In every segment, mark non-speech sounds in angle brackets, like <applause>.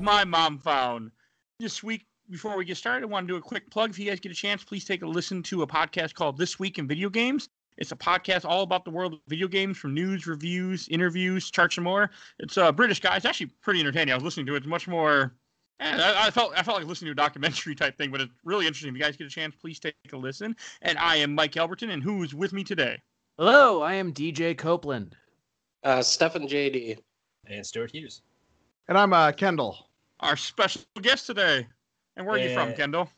of games my mom found. This week, before we get started, I want to do a quick plug. If you guys get a chance, please take a listen to a podcast called This Week in Video Games. It's a podcast all about the world of video games, from news, reviews, interviews, charts, and more. It's a uh, British guy. It's actually pretty entertaining. I was listening to it. It's much more. Eh, I, I, felt I felt like listening to a documentary type thing, but it's really interesting. If you guys get a chance, please take a listen. And I am Mike Albertin, and who's with me today? Hello, I am DJ Copland. Uh, Stefan JD. And Stuart Hughes. And I'm uh, Kendall. Our special guest today. And where are you from, Kendall?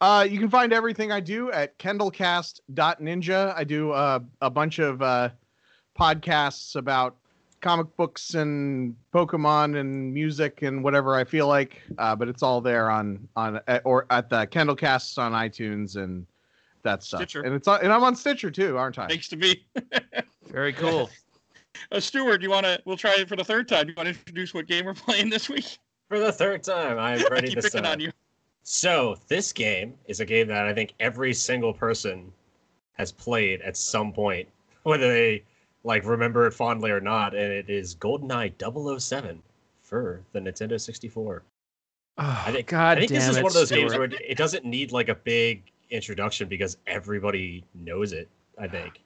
Uh, you can find everything I do at kendallcast.ninja. I do uh, a bunch of uh, podcasts about comic books and Pokemon and music and whatever I feel like. Uh, but it's all there on on or at the Kendall Casts on iTunes and that stuff. Stitcher. And it's on, and I'm on Stitcher too, aren't I? Thanks to me. <laughs> Very cool. Uh, Stuart, you want to? We'll try it for the third time. Do You want to introduce what game we're playing this week? For the third time, I'm <laughs> ready keep to picking on you. So this game is a game that I think every single person has played at some point, <laughs> whether they like remember it fondly or not, and it is GoldenEye 007 for the Nintendo 64. Oh, I think God I think this is one of those Stuart. games where it doesn't need like a big introduction because everybody knows it. I think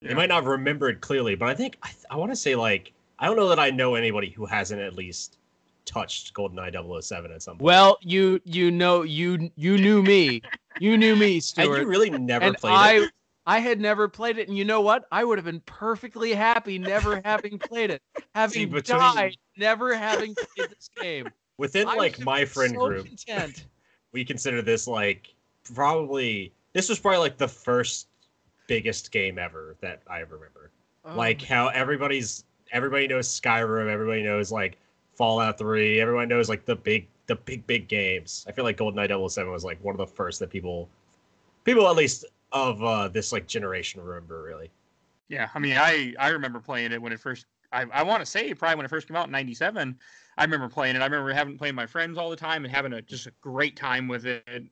yeah. they might not remember it clearly, but I think I, I want to say like I don't know that I know anybody who hasn't at least touched GoldenEye 007 at some point. Well, you you know you you knew me. You knew me, <laughs> Stuart. And you really never and played I, it. I had never played it, and you know what? I would have been perfectly happy never having played it, <laughs> having See, between- died, never having played this game. Within I like my friend so group, content. <laughs> we consider this like probably this was probably like the first biggest game ever that I remember. Oh like how everybody's everybody knows Skyrim, everybody knows like Fallout 3, everyone knows like the big the big big games. I feel like GoldenEye 007 was like one of the first that people people at least of uh this like generation remember really. Yeah, I mean, I I remember playing it when it first. I I want to say probably when it first came out in '97. I remember playing it. I remember having playing my friends all the time and having a just a great time with it.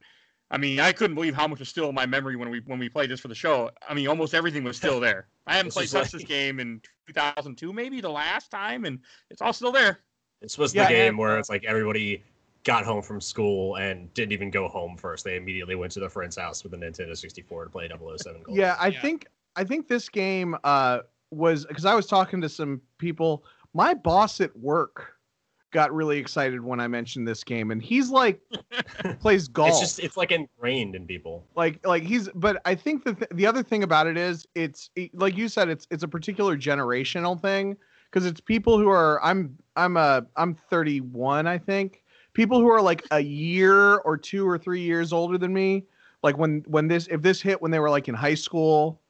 I mean, I couldn't believe how much was still in my memory when we when we played this for the show. I mean, almost everything was still there. I haven't This played touched like- this game in 2002, maybe the last time, and it's all still there. This was Yeah, the game and, where it's like everybody got home from school and didn't even go home first. They immediately went to their friend's house with a Nintendo 64 to play 007 Gold. Yeah, I Yeah. think I think this game uh, was because I was talking to some people. My boss at work got really excited when I mentioned this game, and he's like <laughs> plays golf. It's just it's like ingrained in people. like like he's but i think the th- the other thing about it is it's it- like you said it's it's a particular generational thing because it's people who are i'm i'm a i'm 31 i think people who are like a year or two or three years older than me like when when this if this hit when they were like in high school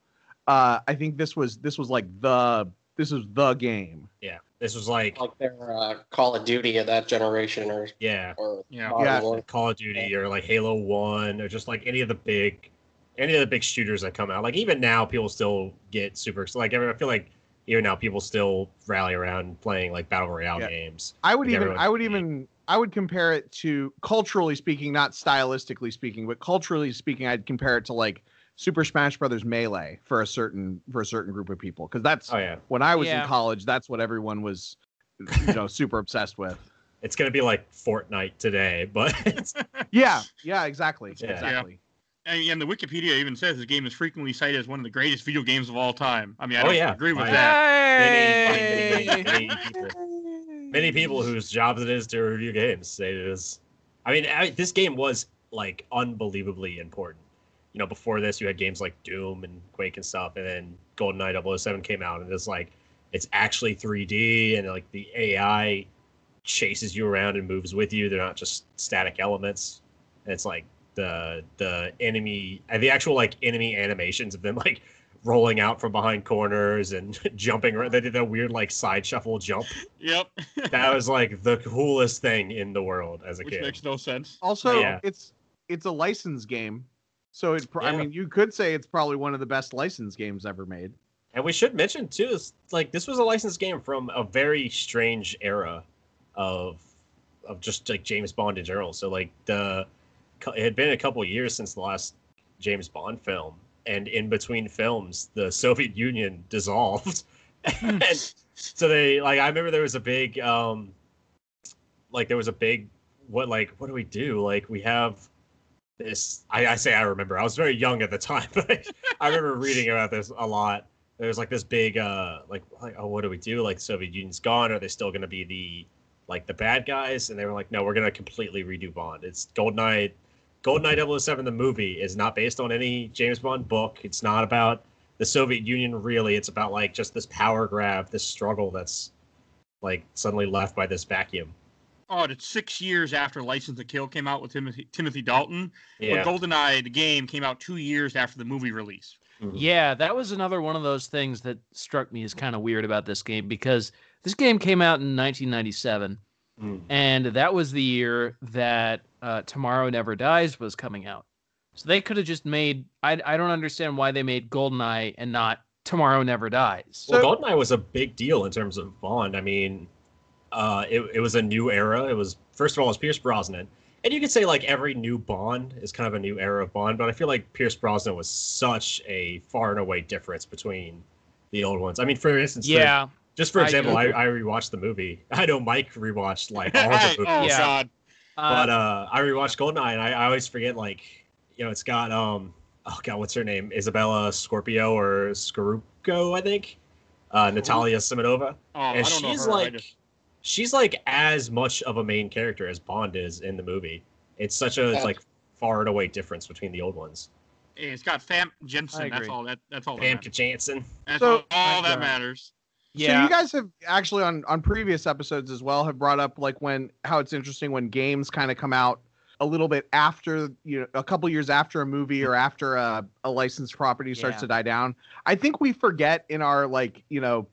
uh i think this was this was like the this is the game Yeah. This was like Like their uh, Call of Duty of that generation, or yeah, or Yeah. Modern Yeah. Call of Duty or like Halo 1 or just like any of the big any of the big shooters that come out. Like even now people still get super like I feel like even now people still rally around playing like battle royale Yeah. games. I would Like even I would even I would compare it to culturally speaking, not stylistically speaking, but culturally speaking, I'd compare it to like Super Smash Brothers Melee for a certain for a certain group of people because that's Oh yeah. when I was Yeah. in college, that's what everyone was you know <laughs> super obsessed with. It's going to be like Fortnite today, but <laughs> Yeah, yeah, exactly. Yeah. Exactly. And, and the Wikipedia even says the game is frequently cited as one of the greatest video games of all time. I mean, I Oh, don't yeah. agree with that. Many- many- many people- many people whose jobs it is to review games say it is. I mean, I, this game was like unbelievably important. You know, before this, you had games like Doom and Quake and stuff, and then GoldenEye 007 came out, and it's like it's actually 3D, and like the AI chases you around and moves with you. They're not just static elements. And it's like the the enemy, and the actual like enemy animations of them <laughs> like rolling out from behind corners and <laughs> jumping around. They did that weird like side shuffle jump. Yep. That was like the <laughs> coolest thing in the world as a kid Which kid. makes no sense. Also, Yeah. it's it's a license game, so it. Pr- I mean, you could say it's probably one of the best license games ever made. And we should mention too, is like this was a licensed game from a very strange era of of just like James Bond in general. So like the it had been a couple years since the last James Bond film, and in between films, the <laughs> Soviet Union dissolved. <laughs> and so they like I remember there was a big um like there was a big what like what do we do? Like we have this. I, I say I remember. I was very young at the time, <laughs> but I remember reading about this a lot. There's like this big uh like like oh what do we do? Like Soviet Union's gone. Are they still going to be the like the bad guys? And they were like, no, we're going to completely redo Bond. It's Goldeneye. Goldeneye 007, the movie, is not based on any James Bond book. It's not about the Soviet Union really. It's about like just this power grab, this struggle that's like suddenly left by this vacuum. Oh, it's six years after License to Kill came out with Timothy, Timothy Dalton. Yeah. But GoldenEye, the game, came out two years after the movie release. Mhm. Yeah, that was another one of those things that struck me as kind of weird about this game because this game came out in 1997, Mm. and that was the year that uh, Tomorrow Never Dies was coming out. So they could have just made. I I don't understand why they made Goldeneye and not Tomorrow Never Dies. Well, So- Goldeneye was a big deal in terms of Bond. I mean, uh, it, it was a new era. It was first of all, it was Pierce Brosnan, and you could say like every new Bond is kind of a new era of Bond. But I feel like Pierce Brosnan was such a far and away difference between the old ones. I mean, for instance, for- yeah, just for example, I, agree. I rewatched the movie. <laughs> I know Mike rewatched like all of the <laughs> movies. oh, Yeah. God. but uh, uh, I rewatched Goldeneye, and I, I always forget like you know it's got um oh god what's her name Izabella Scorpio or Scorupco I think uh, Natalia Simonova Oh, I and don't know she's her. I like just- she's like as much of a main character as Bond is in the movie. It's such a Yeah. like far and away difference between the old ones. it's got Fam Janssen. That's all that. That's all. That Famke matters. Janssen. That's So- all, all that matters. Yeah. So you guys have actually on on previous episodes as well have brought up like when how it's interesting when games kind of come out a little bit after you know a couple years after a movie or after a, a licensed property starts Yeah. to die down. I think we forget in our like you know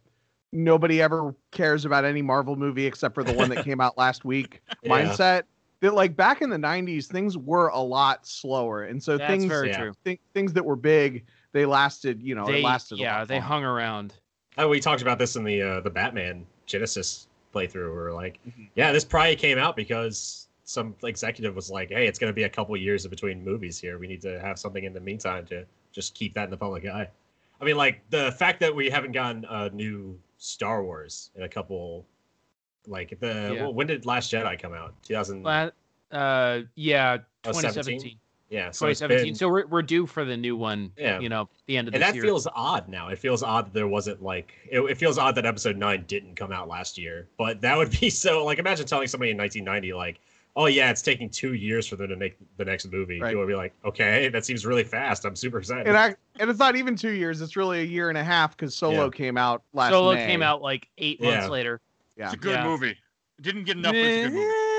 nobody ever cares about any Marvel movie except for the one that came out last week <laughs> Yeah. mindset that like back in the 90s things were a lot slower and so That's things very Yeah. true. thi- things that were big they lasted you know They, it lasted a yeah, lot they longer. hung around. Oh, we talked about this in the uh, the Batman Genesis playthrough. We are like, Mhm. yeah, this probably came out because some executive was like, hey, it's going to be a couple years between movies here. We need to have something in the meantime to just keep that in the public eye. I mean, like the fact that we haven't gotten a new Star Wars in a couple, like the Yeah. when did Last Jedi come out? 2000. Uh, yeah, Oh, 2017. 17? yeah, so 2017. been- So we're, we're due for the new one. Yeah. You know, the end of and this that year. feels odd now. It feels odd that there wasn't like it, it feels odd that episode nine didn't come out last year. But that would be <laughs> so like imagine telling somebody in 1990 like, oh yeah, it's taking two years for them to make the next movie. Right. They would be like, okay, that seems really fast. I'm super excited. and I and it's not even two years. It's really a year and a half because Solo Yeah. came out last. Solo May. came out like eight months Yeah. later. Yeah. It's a good Yeah. movie. It didn't get enough, but it's a good movie.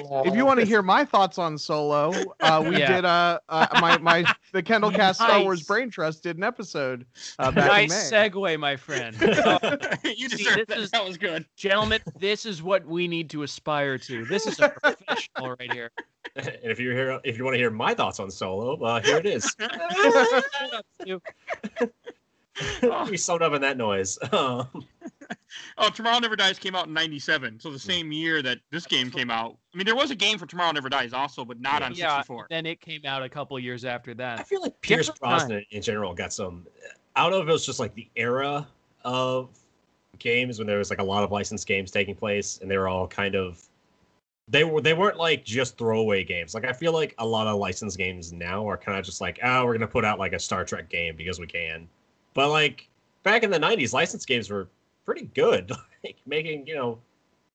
If you want to hear my thoughts on Solo, uh, we Yeah. did uh, uh my my the Kendall <laughs> Cast Star Wars Brain Trust did an episode uh, back in nice May. segue, my friend. <laughs> you See, deserve this that. is- That was good. Gentlemen, this is what we need to aspire to. This is a <laughs> professional right here. and if you hear if you want to hear my thoughts on Solo, uh, here it is. we summed up in that noise. Um, <laughs> Oh, Tomorrow Never Dies came out in '97, so the same year that this game came out. I mean, there was a game for Tomorrow Never Dies also, but not on Yeah, 64. then it came out a couple years after that. I feel like Pierce Different time. Brosnan in general got some. I don't know if it was just like the era of games when there was like a lot of licensed games taking place, and they were all kind of. They were they weren't like just throwaway games. Like I feel like a lot of licensed games now are kind of just like, oh, we're gonna put out like a Star Trek game because we can. But like back in the '90s, licensed games were pretty good. <laughs> like making you know.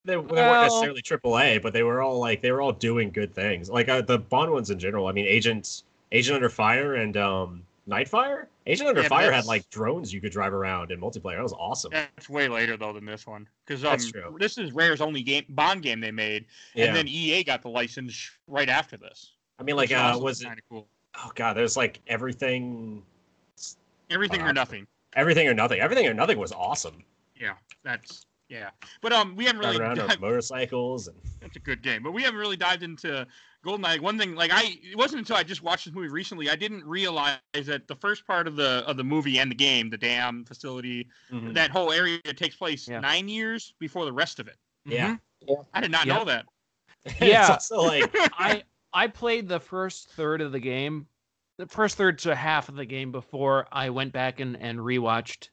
They, they Well- weren't necessarily AAA, but they were all like they were all doing good things. Like uh, the Bond ones in general. I mean, Agent Agent Under Fire and um, Nightfire. Agent Under Yeah, Fire had like drones you could drive around in multiplayer. That was awesome. That's way later though than this one, because um, this is Rare's only game Bond game they made, Yeah. and then EA got the license right after this. I mean, like, uh, was it? kind of cool? Oh god, there's like everything, Everything Uh, or nothing. everything or nothing. Everything or nothing was awesome. Yeah, that's yeah. But um, we haven't really. Driving around on motorcycles and that's a good game, but we haven't really dived into GoldenEye. One thing, like I, it wasn't until I just watched this movie recently, I didn't realize that the first part of the of the movie and the game, the dam facility, Mhm. that whole area takes place Yeah. nine years before the rest of it. yeah. I did not <laughs> Yeah. know that. Yeah. it's also like <laughs> I I played the first third of the game, the first third to half of the game before I went back and and rewatched,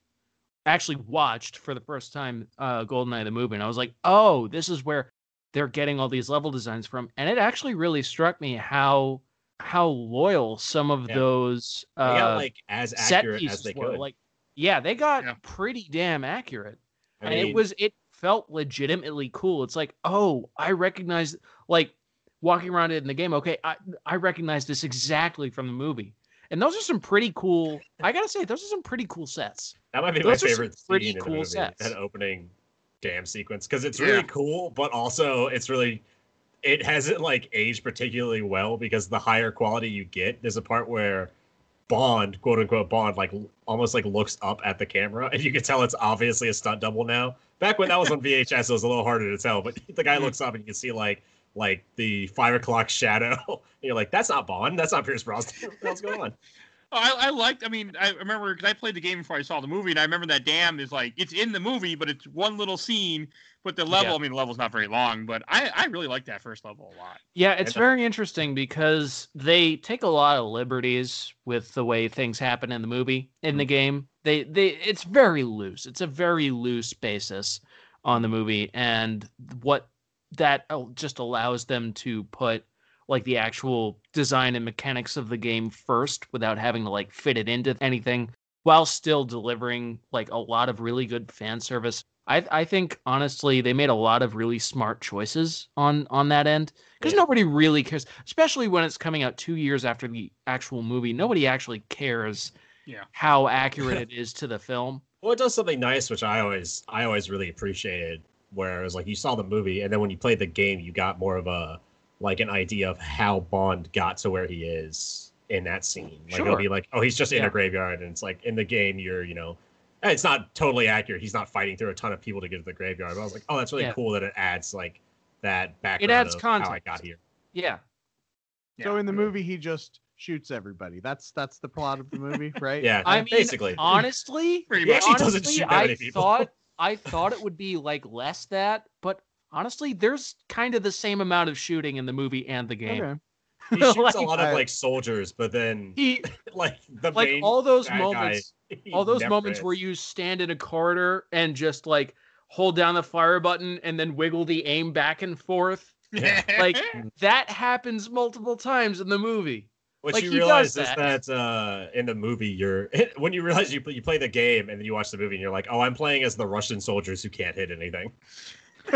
actually watched for the first time uh, Goldeneye the movie, and I was like, oh, this is where they're getting all these level designs from, and it actually really struck me how how loyal some of Yeah. those They uh, got like as set accurate pieces as they were. could. Like, yeah, they got Yeah. pretty damn accurate I and it was it felt legitimately cool it's like oh i recognize like walking around it in the game okay i i recognize this exactly from the movie and those are some pretty cool i gotta say those are some pretty cool sets that might be my those are favorite pretty scene in cool the movie. sets. That opening dam sequence because it's Yeah. really cool, but also it's really it hasn't like aged particularly well because the higher quality you get, there's a part where Bond, quote unquote Bond, like almost like looks up at the camera, and you can tell it's obviously a stunt double now. Back when that was on <laughs> VHS, it was a little harder to tell, but the guy looks up and you can see like like the five o'clock shadow. <laughs> and you're like, that's not Bond, that's not Pierce Brosnan. What the hell's going on? <laughs> Oh, I, I liked. I mean, I remember because I played the game before I saw the movie, and I remember that dam is like it's in the movie, but it's one little scene. But the level, Yeah. I mean, the level's not very long, but I I really like that first level a lot. yeah it's very interesting because they take a lot of liberties with the way things happen in the movie in the mm-hmm. game they they it's very loose it's a very loose basis on the movie and what that just allows them to put like the actual design and mechanics of the game first without having to like fit it into anything while still delivering like a lot of really good fan service i i think honestly they made a lot of really smart choices on on that end because Yeah. nobody really cares especially when it's coming out 2 years after the actual movie nobody actually cares Yeah. how <laughs> accurate it is to the film Well, it does something nice, which I always I always really appreciated. Where it was like you saw the movie, and then when you played the game, you got more of a like an idea of how Bond got to where he is in that scene. Like Sure. it'll be like, oh, he's just in Yeah. a graveyard, and it's like in the game, you're you know, eh, it's not totally accurate. He's not fighting through a ton of people to get to the graveyard. But I was like, oh, that's really Yeah. cool that it adds like that background. adds of how I got here. yeah So Yeah. in the movie, he just shoots everybody. That's that's the plot of the movie, <laughs> right? Yeah, I mean, basically. honestly, <laughs> Pretty He doesn't honestly, shoot that I people. thought I thought it would be like less that, but honestly, there's kind of the same amount of shooting in the movie and the game. Okay. <laughs> he shoots like, a lot of like soldiers, but then He <laughs> like the like main all those bad guy, moments, <laughs> all those moments hits. where you stand in a corridor and just like hold down the fire button and then wiggle the aim back and forth. Yeah. Like that happens multiple times in the movie. What Like, you realize is that uh, in the movie, you're <laughs> when you realize you play, you play the game and then you watch the movie and you're like, oh, I'm playing as the Russian soldiers who can't hit anything. <laughs>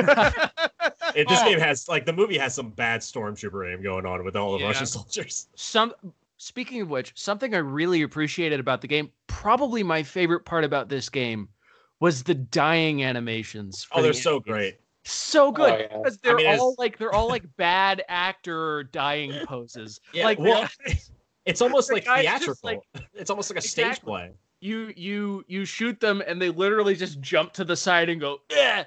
It, this Oh. game has like the movie has some bad stormtrooper aim going on with all the Yeah. Russian <laughs> soldiers. Some speaking of which, something I really appreciated about the game, probably my favorite part about this game was the dying animations. Oh, they're the so great. So oh, good Oh, yeah. because they're mean, it's- all like they're all like bad actor dying poses. <laughs> Yeah, like well, <laughs> it's almost the like theatrical. like- <laughs> it's almost like a stage play. you you you shoot them and they literally just jump to the side and go yeah.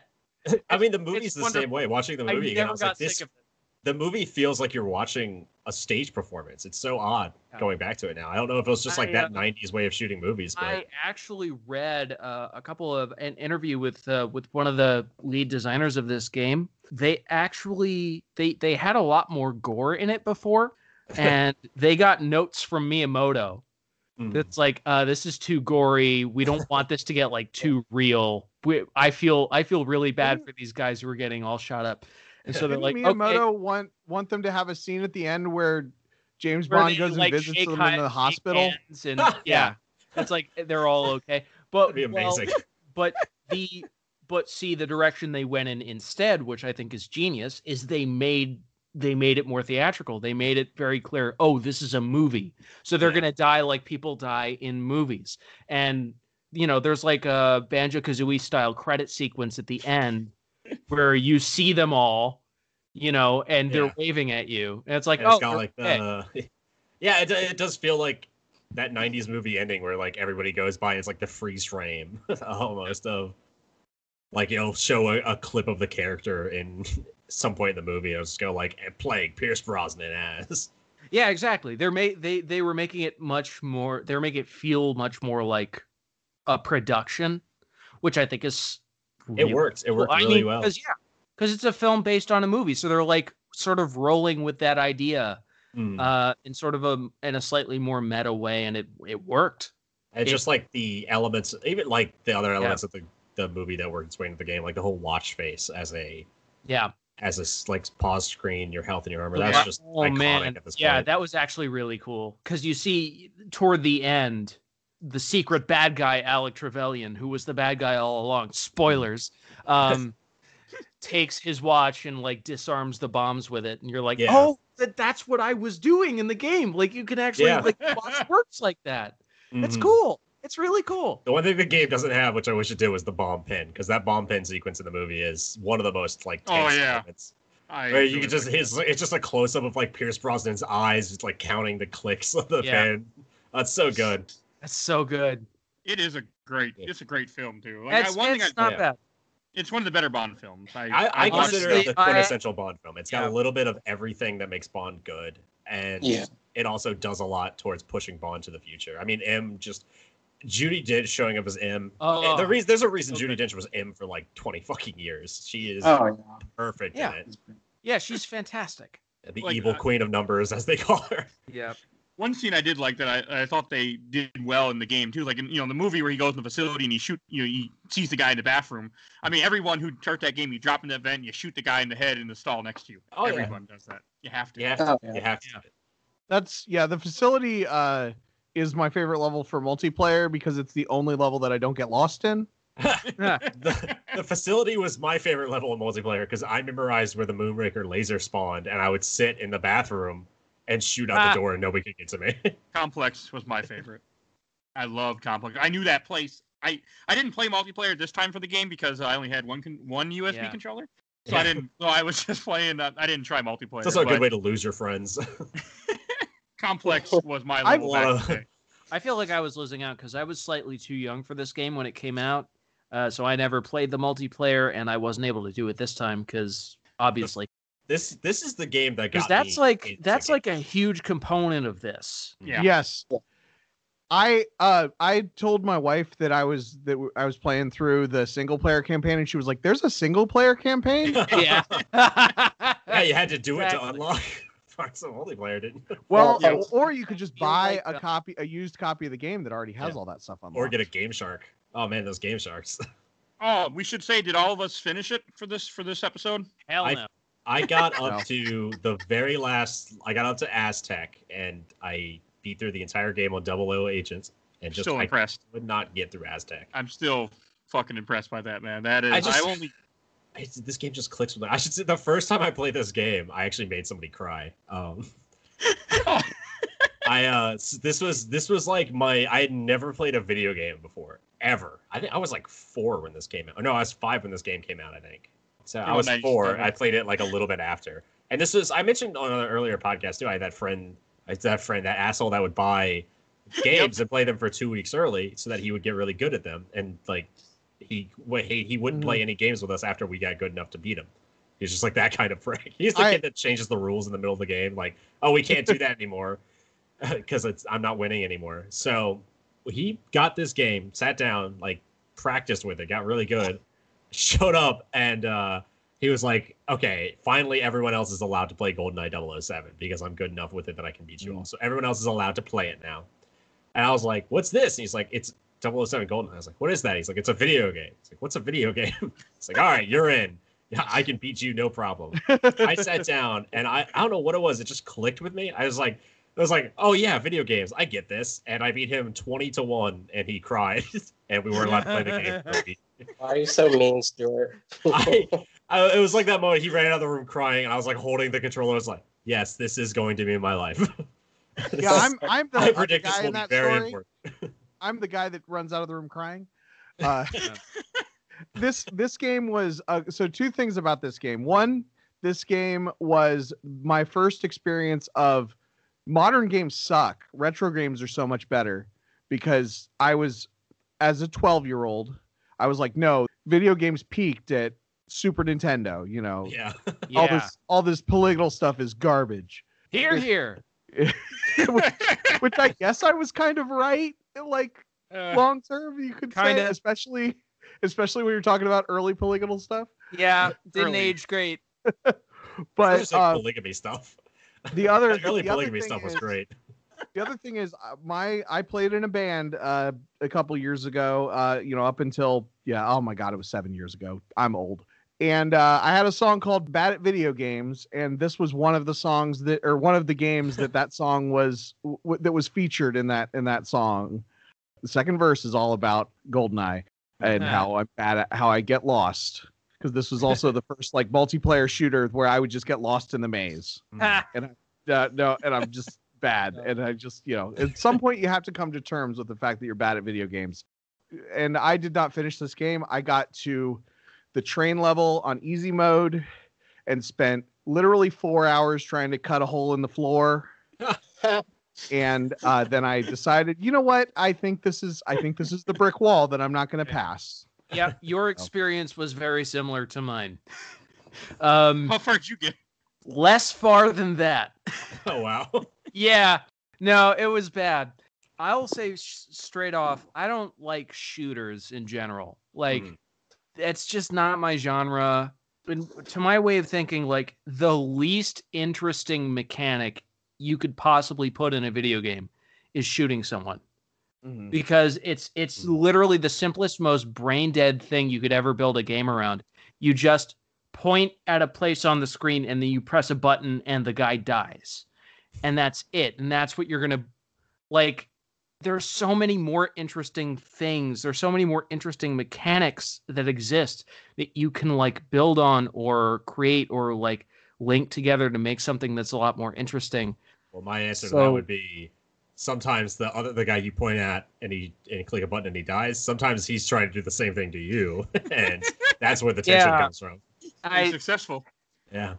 I mean, the movie's the wonderful. same way. Watching the I movie, again, I was like, this sick of it. The movie feels like you're watching a stage performance. It's so odd Yeah. going back to it now. I don't know if it was just like I, that uh, 90s way of shooting movies, but I actually read uh, a couple of an interview with uh, with one of the lead designers of this game. They actually they they had a lot more gore in it before, <laughs> and they got notes from Miyamoto Mm. that's like uh, this is too gory. We don't <laughs> want this to get like too real. We, I feel I feel really bad for these guys who are getting all shot up, and so they're Didn't like Miyamoto okay. want want them to have a scene at the end where James where Bond they, goes and like, visits shake them in the hospital? and <laughs> yeah, it's like they're all okay. But that'd be well, but the but see the direction they went in instead which i think is genius is they made they made it more theatrical they made it very clear oh this is a movie so they're Yeah. going to die like people die in movies and you know there's like a banjo kazooie style credit sequence at the end where you see them all you know and they're Yeah. waving at you and it's like And it's oh like okay. the <laughs> yeah it, it does feel like that 90s movie ending where like everybody goes by it's like the freeze frame <laughs> almost of like it'll show a, a clip of the character in <laughs> some point in the movie it's just go like playing pierce brosnan as Yeah, exactly. They're they they were making it much more. they're making it feel much more like a production, which I think is it really worked it cool. worked I really mean, well Because yeah, because it's a film based on a movie, so they're like sort of rolling with that idea Mm. uh, in sort of a in a slightly more meta way, and it it worked. and it- just like the elements even like the other elements of the, the movie that were explained in the game like the whole watch face as a Yeah, as a like pause screen, your health and your armor. Yeah. That's just oh iconic man, at this yeah, point. that was actually really cool because you see toward the end the secret bad guy Alec Trevelyan, who was the bad guy all along. Spoilers. Um, <laughs> takes his watch and like disarms the bombs with it, and you're like, Yeah. oh, that that's what I was doing in the game. Like you can actually Yeah. like watch <laughs> works like that. It's Mhm. cool. It's really cool. The one thing the game doesn't have, which I wish it did, was the bomb pin, because that bomb pin sequence in the movie is one of the most like Oh, tense yeah. moments. I Where you enjoyed can just that. it's, it's just a close up of like Pierce Brosnan's eyes, just like counting the clicks of the Yeah. pin. That's so good. That's so good. It is a great. It's a great film too. Like, It's, I, one thing I, not yeah. bad. it's one of the better Bond films. I I, I watched consider honestly, it the I- quintessential Bond film. It's got Yeah. a little bit of everything that makes Bond good, and Yeah. it also does a lot towards pushing Bond to the future. I mean, M just Judi Dench showing up as M. Oh, the reason there's a reason so Judi good. Dench was M for like 20 fucking years. She is Oh, perfect Yeah. in it. yeah, she's fantastic. The Like, evil uh, queen of numbers, as they call her. Yeah. One scene I did like that I, I thought they did well in the game too. Like in you know the movie where he goes in the facility and he shoot you know he sees the guy in the bathroom. I mean everyone who starts that game, you drop in that vent, and you shoot the guy in the head in the stall next to you. Oh, yeah. Everyone does that. You have to. You have to. Oh, yeah. You have to. Yeah. That's yeah. The facility uh, is my favorite level for multiplayer because it's the only level that I don't get lost in. <laughs> the, the facility was my favorite level in multiplayer because I memorized where the Moonraker laser spawned, and I would sit in the bathroom and shoot out Ah. the door, and nobody could get to me. <laughs> Complex was my favorite. I love Complex. I knew that place. I I didn't play multiplayer this time for the game because I only had one con- one USB Yeah. controller. So I didn't. So I was <laughs> just playing. Uh, I didn't try multiplayer. It's also a good way to lose your friends. <laughs> Complex was my I've- level back in. I feel like I was losing out because I was slightly too young for this game when it came out. Uh, so I never played the multiplayer, and I wasn't able to do it this time because obviously, this this is the game that because got that's me like that's games. like a huge component of this. Yeah. Yes. I uh I told my wife that I was that I was playing through the single player campaign and she was like, "There's a single player campaign." <laughs> Yeah. yeah, you had to do it to unlock <laughs> parts of multiplayer, didn't you? Well, Yeah. or you could just buy a copy, a used copy of the game that already has Yeah. all that stuff on. Or get a Game Shark. Oh man, those Game Sharks. <laughs> Oh, we should say, did all of us finish it for this for this episode? Hell no. I got No. up to the very last. I got up to Aztec, and I beat through the entire game on double O agents, and just Still I impressed. would not get through Aztec. I'm still fucking impressed by that, man. That is. I I, only. It's, this game just clicks with me. I should say the first time I played this game, I actually made somebody cry. Um, <laughs> I uh, this was this was like my I had never played a video game before ever. I think I was like four when this came out. Oh, no, I was five when this game came out. I think. So I was nice. four. Okay. I played it like a little bit after. And this was I mentioned on an earlier podcast too. I had that friend, that friend, that asshole that would buy games and play them for two weeks early so that he would get really good at them. And like he he, he wouldn't play mm-hmm. any games with us after we got good enough to beat him. He's just like that kind of prick. <laughs> He's the I- kid that changes the rules in the middle of the game. Like, oh, we can't do that anymore <laughs> because it's I'm not winning anymore. So he got this game, sat down, like practiced with it, got really good, showed up, and uh, he was like, "Okay, finally, everyone else is allowed to play GoldenEye 007 because I'm good enough with it that I can beat you all. So everyone else is allowed to play it now." And I was like, "What's this?" And he's like, "It's 007 GoldenEye." I was like, "What is that?" He's like, "It's a video game." It's like, "What's a video <laughs> game?" it's like, "All right, you're in." Yeah, I can beat you, no problem. I sat <laughs> down and I, I don't know what it was. It just clicked with me. I was like, I was like, oh yeah, video games. I get this. And I beat him 20 to 1 and he cried <laughs> and we weren't allowed to play the game. for a week. Why are you so mean, Stuart? <laughs> I, I, it was like that moment he ran out of the room crying and I was like holding the controller. I was like, yes, this is going to be my life. <laughs> Yeah, I'm I'm the, I I'm the predict this guy will in be that very story. important. I'm the guy that runs out of the room crying. Uh, this this game was uh, so two things about this game. One, this game was my first experience of modern games suck. Retro games are so much better because I was as a 12 year old, I was like, no, video games peaked at Super Nintendo. You know, Yeah. <laughs> Yeah. all this all this polygonal stuff is garbage. here, here. <laughs> Which I guess I was kind of right. Like Uh, long term, you could say, Kinda. especially especially when you're talking about early polygonal stuff. Yeah, didn't Early. age great. <laughs> But just like uh, polygamy stuff. The other <laughs> That early the polygamy thing stuff was is- great. The other thing is uh, my I played in a band uh, a couple years ago. Uh, you know, up until yeah, oh my god, it was seven years ago. I'm old, and uh, I had a song called "Bad at Video Games," and this was one of the songs that, or one of the games that that song was w- that was featured in that in that song. The second verse is all about Goldeneye and <laughs> how I'm bad at how I get lost because this was <laughs> also the first like multiplayer shooter where I would just get lost in the maze. Ha! Uh, no, and I'm just <laughs> bad, and I just you know at some point you have to come to terms with the fact that you're bad at video games. And I did not finish this game. I got to the train level on easy mode and spent literally four hours trying to cut a hole in the floor. <laughs> and uh, then I decided, you know what? I think this is I think this is the brick wall that I'm not going to pass. Yeah, <laughs> your experience was very similar to mine. Um, How far did you get? less far than that. Oh wow. <laughs> yeah, no, it was bad. I will say sh- straight off, I don't like shooters in general. Like, Mhm. it's just not my genre. And to my way of thinking, like the least interesting mechanic you could possibly put in a video game is shooting someone because it's it's Mhm. literally the simplest most brain dead thing you could ever build a game around. You just point at a place on the screen and then you press a button and the guy dies. And that's it. And that's what you're gonna like there's so many more interesting things. There's so many more interesting mechanics that exist that you can like build on or create or like link together to make something that's a lot more interesting. Well, my answer to that would be sometimes the other the guy you point at and he and you click a button and he dies. Sometimes he's trying to do the same thing to you, <laughs> and that's where the tension Yeah. comes from. You're i successful. Yeah.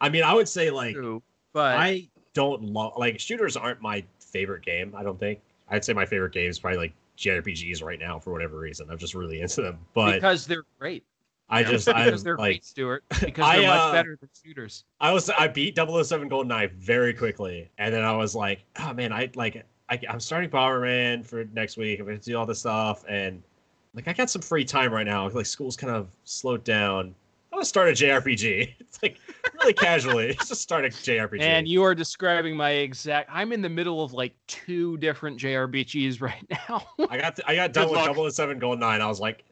I mean, I would say like True, but I don't love like shooters aren't my favorite game. I don't think. I'd say my favorite game is probably like JRPGs right now for whatever reason. I'm just really into them. But because they're great I just I because they're like great, Stuart. <laughs> Because I, they're uh, much better than shooters. I was I beat 007 Goldeneye very quickly, and then I was like, oh man, I like I, I'm starting Bomberman for next week. I'm gonna do all this stuff, and like I got some free time right now. Like school's kind of slowed down. I'm gonna start a JRPG. <laughs> It's like really casually, <laughs> just start a JRPG. And you are describing my exact. I'm in the middle of like two different JRPGs right now. I got I got done Good with 007 Goldeneye. I was like,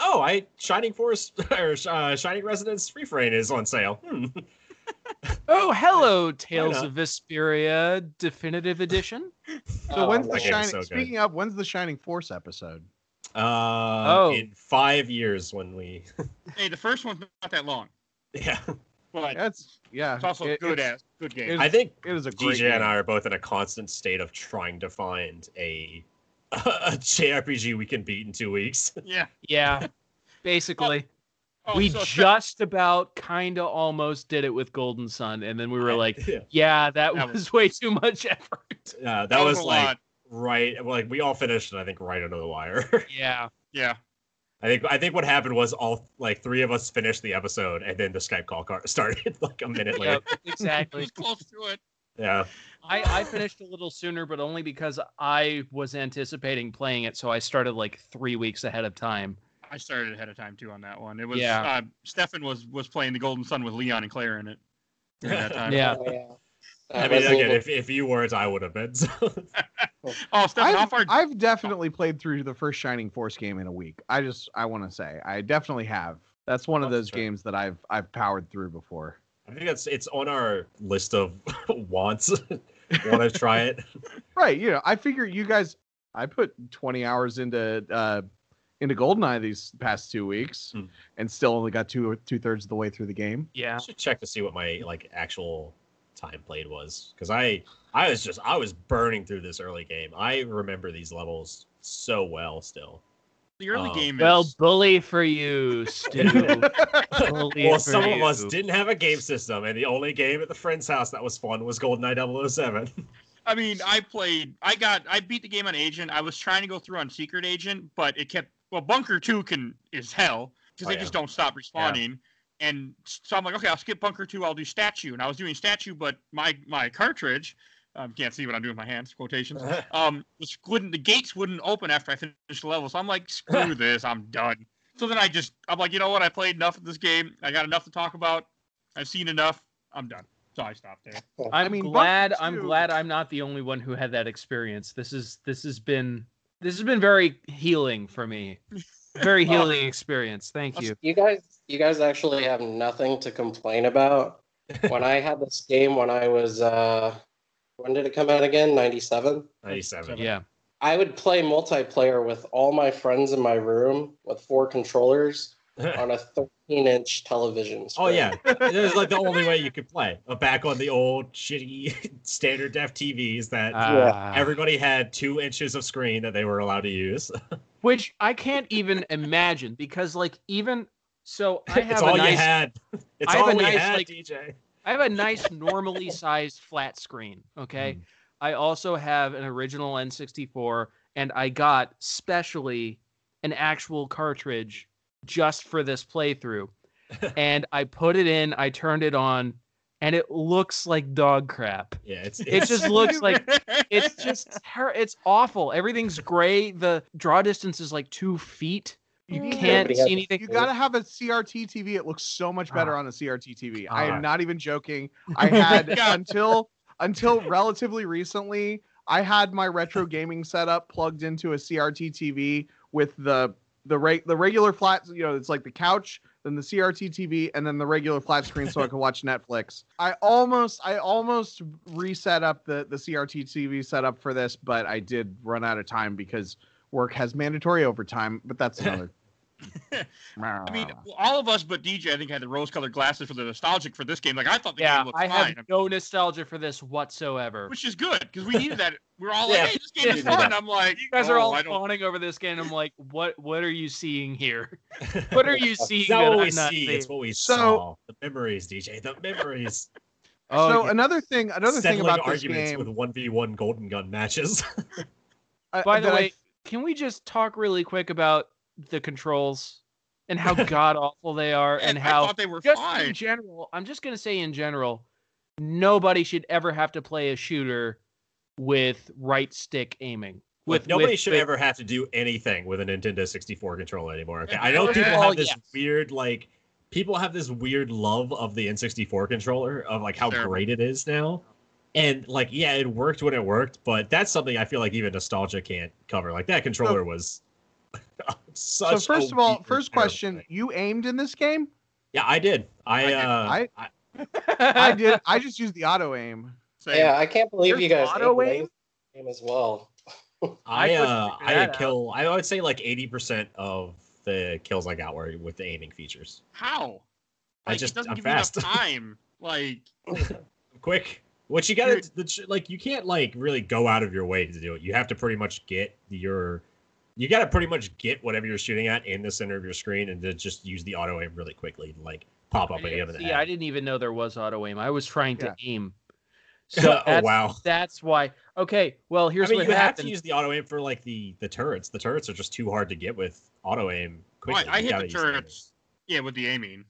oh, I Shining Force <laughs> or uh, Shining Residence Free Frame is on sale. Hmm. <laughs> oh, hello, Tales of Vesperia Definitive Edition. <laughs> So Oh, when's the that game is shining? so speaking of, when's the Shining Force episode? Uh, Oh. in five years when we, Hey, the first one's not that long, yeah, but That's yeah. it's also it- good it's- as good game. it- I think it was a great. DJ and. I are both in a constant state of trying to find a <laughs> a JRPG we can beat in two weeks. <laughs> yeah. Yeah, basically. Oh, we so just about kind of almost did it with Golden Sun, and then we were like, yeah, yeah, that, That was, was- <laughs> way too much effort. Yeah, that, was a like lot. right. Like we all finished, and I think, right under the wire. Yeah. Yeah. I think I think what happened was all like three of us finished the episode, and then the Skype call car- started like a minute later. Yep, It exactly. was close to it. Yeah, I, I finished a little sooner, but only because I was anticipating playing it, so I started like three weeks ahead of time. I started ahead of time too on that one. It was Yeah. uh, Stefan was was playing the Golden Sun with Leon and Claire in it. during that time. <laughs> Yeah. Oh, yeah. Uh, I mean, again, Evil- if, if you weren't, I would have been. So. <laughs> Oh, Stefan, I've, far? I've definitely played through the first Shining Force game in a week. I just I want to say I definitely have. That's one of those fair. games that I've I've powered through before. I think that's it's on our list of <laughs> wants. <laughs> Want to try it? <laughs> Right, you know, I figure you guys I put 20 hours into uh into Goldeneye these past 2 weeks Hmm. and still only got two two thirds of the way through the game. Yeah. I should check to see what my like actual time played was because I I was just I was burning through this early game. I remember these levels so well still. The early oh. game Well, bully for you, Stu. <laughs> bully Well, for some of us didn't have a game system, and the only game at the friend's house that was fun was GoldenEye 007. I mean, I played. I got. I beat the game on Agent. I was trying to go through on Secret Agent, but it kept. Well, Bunker Two can is hell because Oh, they yeah. just don't stop respawning. And so I'm like, okay, I'll skip Bunker Two. I'll do Statue, and I was doing Statue, but my my cartridge. Um, can't see what I'm doing with my hands. Quotations. <laughs> Um, was wouldn't the gates wouldn't open after I finished the level. So I'm like, <laughs> screw this. I'm done. So then I just I'm like, you know what? I played enough of this game. I got enough to talk about. I've seen enough. I'm done. So I stopped there. I'm mean, Bunker glad. I'm glad I'm not the only one who had that experience. This is this has been this has been very healing for me. very <laughs> healing experience. Thank you. You guys, you guys actually have nothing to complain about. when I had this game when I was, uh, when did it come out again? 97? 97. Yeah. I would play multiplayer with all my friends in my room with four controllers <laughs> on a 13 inch television. oh yeah, it was like the only way you <laughs> could play. Uh, Back on the old shitty <laughs> standard def TVs that Ah. everybody had two inches of screen that they were allowed to use. which I can't even imagine because like even so I have it's a all nice you had. It's I have all a we nice, had, like- DJ. I have a nice <laughs> normally sized flat screen, okay? Mm. I also have an original N64 and I got specially an actual cartridge just for this playthrough. <laughs> and I put it in, I turned it on, and it looks like dog crap. Yeah, it's, It just looks like it's just ter- it's awful. Everything's gray. The draw distance is like two feet. You Mm. can't see anything. You gotta have a CRT TV. It looks so much better Ah. on a CRT TV. I Ah. am not even joking. I had <laughs> until until relatively recently, I had my retro gaming setup plugged into a CRT TV with the the reg- the regular flat. You know, it's like the couch, then the CRT TV, and then the regular flat screen, so I could watch Netflix. I almost I almost reset up the the CRT TV setup for this, but I did run out of time because work has mandatory overtime. But that's <laughs> another. <laughs> I mean, all of us but DJ, I think, had the rose-colored glasses for the nostalgic for this game. Like I thought the Yeah, game looked I fine, have no nostalgia for this whatsoever. which is good because we needed that. <laughs> We are all like, "Hey, this game is fun." I'm like, You guys are "Oh, all fawning over this game. I'm like, what? What are you seeing here? What are you seeing? It's not that what I'm we not see. seeing? It's what we So- saw. The memories, DJ. The memories. Oh, so yeah. another thing, another thing Settling about this arguments game. with one v one golden gun matches. By the I way, can we just talk really quick about the controls and how <laughs> god awful they are, and I how thought they were just fine. in general, I'm just gonna say in general, nobody should ever have to play a shooter with right stick aiming. with nobody with- should with- ever have to do anything with a Nintendo 64 controller anymore. Okay, I know people have this yes. weird like people have this weird love of the N64 controller of like how Terrible. great it is now. And like yeah, it worked when it worked, but that's something I feel like even nostalgia can't cover. Like that controller was <laughs> so first a of all, first terrible question: thing. You aimed in this game? Yeah, I did. I I did. uh I- I, <laughs> I did. I just used the auto aim. Same. Yeah, I can't believe There's you guys auto aimed aim? game as well. <laughs> I I uh I that had kill I would say like 80% of the kills I got were with the aiming features. How? I Like, just- it doesn't I'm give fast. you enough time. Like, quick. What you gotta like you can't like really go out of your way to do it. You have to pretty much get your you gotta pretty much get whatever you're shooting at in the center of your screen and then just use the auto aim really quickly to like pop up I and hit him didn't, the see, I didn't even know there was auto aim. I was trying to Yeah. aim. <laughs> So oh that's, wow. that's why. Okay, well I here's mean what you have to use the auto aim for like the the turrets. The turrets are just too hard to get with auto aim quickly. I, I hit gotta the turrets. Yeah, with the aiming.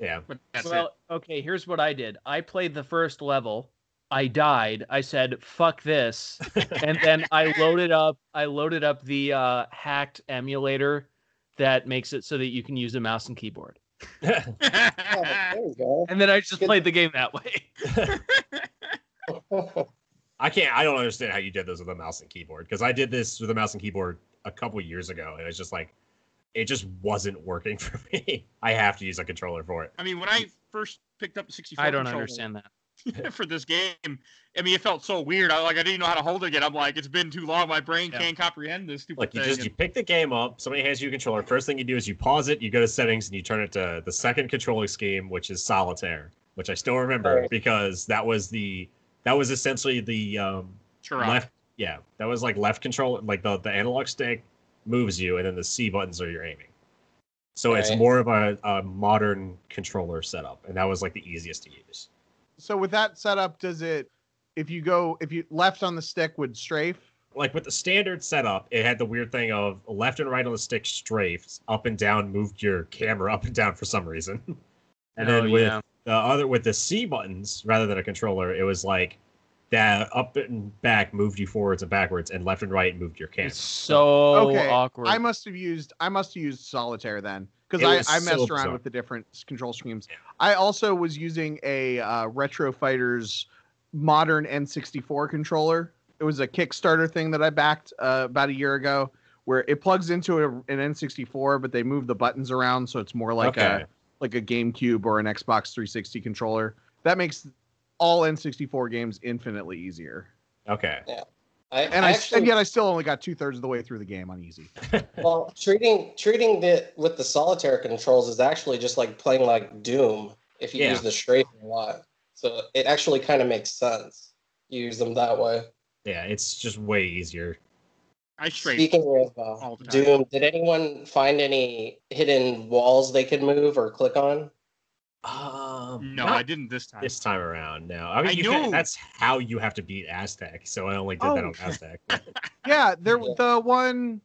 Yeah. But that's well, it. okay, here's what I did. I played the first level. I died. I said, "Fuck this," <laughs> and then I loaded up. I loaded up the uh, hacked emulator that makes it so that you can use a mouse and keyboard. Oh, there you go. And then I just played the game that way. <laughs> I can't. I don't understand how you did this with a mouse and keyboard because I did this with a mouse and keyboard a couple years ago, and it's just like it just wasn't working <laughs> for me. I have to use a controller for it. I mean, when I first picked up the 64 I don't understand that. <laughs> for this game, I mean, it felt so weird. I like I didn't know how to hold it again. I'm like, it's been too long. My brain Yeah. can't comprehend this stupid Like you thing. just you pick the game up, somebody hands you a controller. First thing you do is you pause it, you go to settings, and you turn it to the second controlling scheme, which is solitaire, which I still remember Right. because that was the that was essentially the um, Turok. left. Yeah, that was like left control, like the the analog stick moves you, and then the C buttons are your aiming. So it's more of a, a modern controller setup, and that was like the easiest to use. So with that setup, does it? If you go, if you left on the stick would strafe. Like with the standard setup, it had the weird thing of left and right on the stick strafes, up and down moved your camera up and down for some reason. <laughs> and Oh, then with yeah. the other with the C buttons rather than a controller, it was like that up and back moved you forwards and backwards, and left and right moved your camera. It's so Okay, awkward. I must have used. I must have used solitaire then because It I, was I so messed around bizarre. with the different control schemes. Yeah. I also was using a uh, Retro Fighters modern N64 controller. It was a Kickstarter thing that I backed uh, about a year ago, where it plugs into a, an N64, but they move the buttons around so it's more like okay. a like a GameCube or an Xbox 360 controller. That makes all N64 games infinitely easier. Okay. I, And I I, actually, and yet I still only got two thirds of the way through the game on easy. <laughs> well, treating treating it with the solitaire controls is actually just like playing like Doom if you Yeah. use the strafe a lot. So it actually kind of makes sense. You use them that way. Yeah, it's just way easier. I straight. Speaking of uh, all the time. Doom, did anyone find any hidden walls they could move or click on? Um, No, not I didn't this time. this time around. No, I mean I you can, that's how you have to beat Aztec. So I only did that Oh. on Aztec. <laughs> Yeah, there Yeah. the one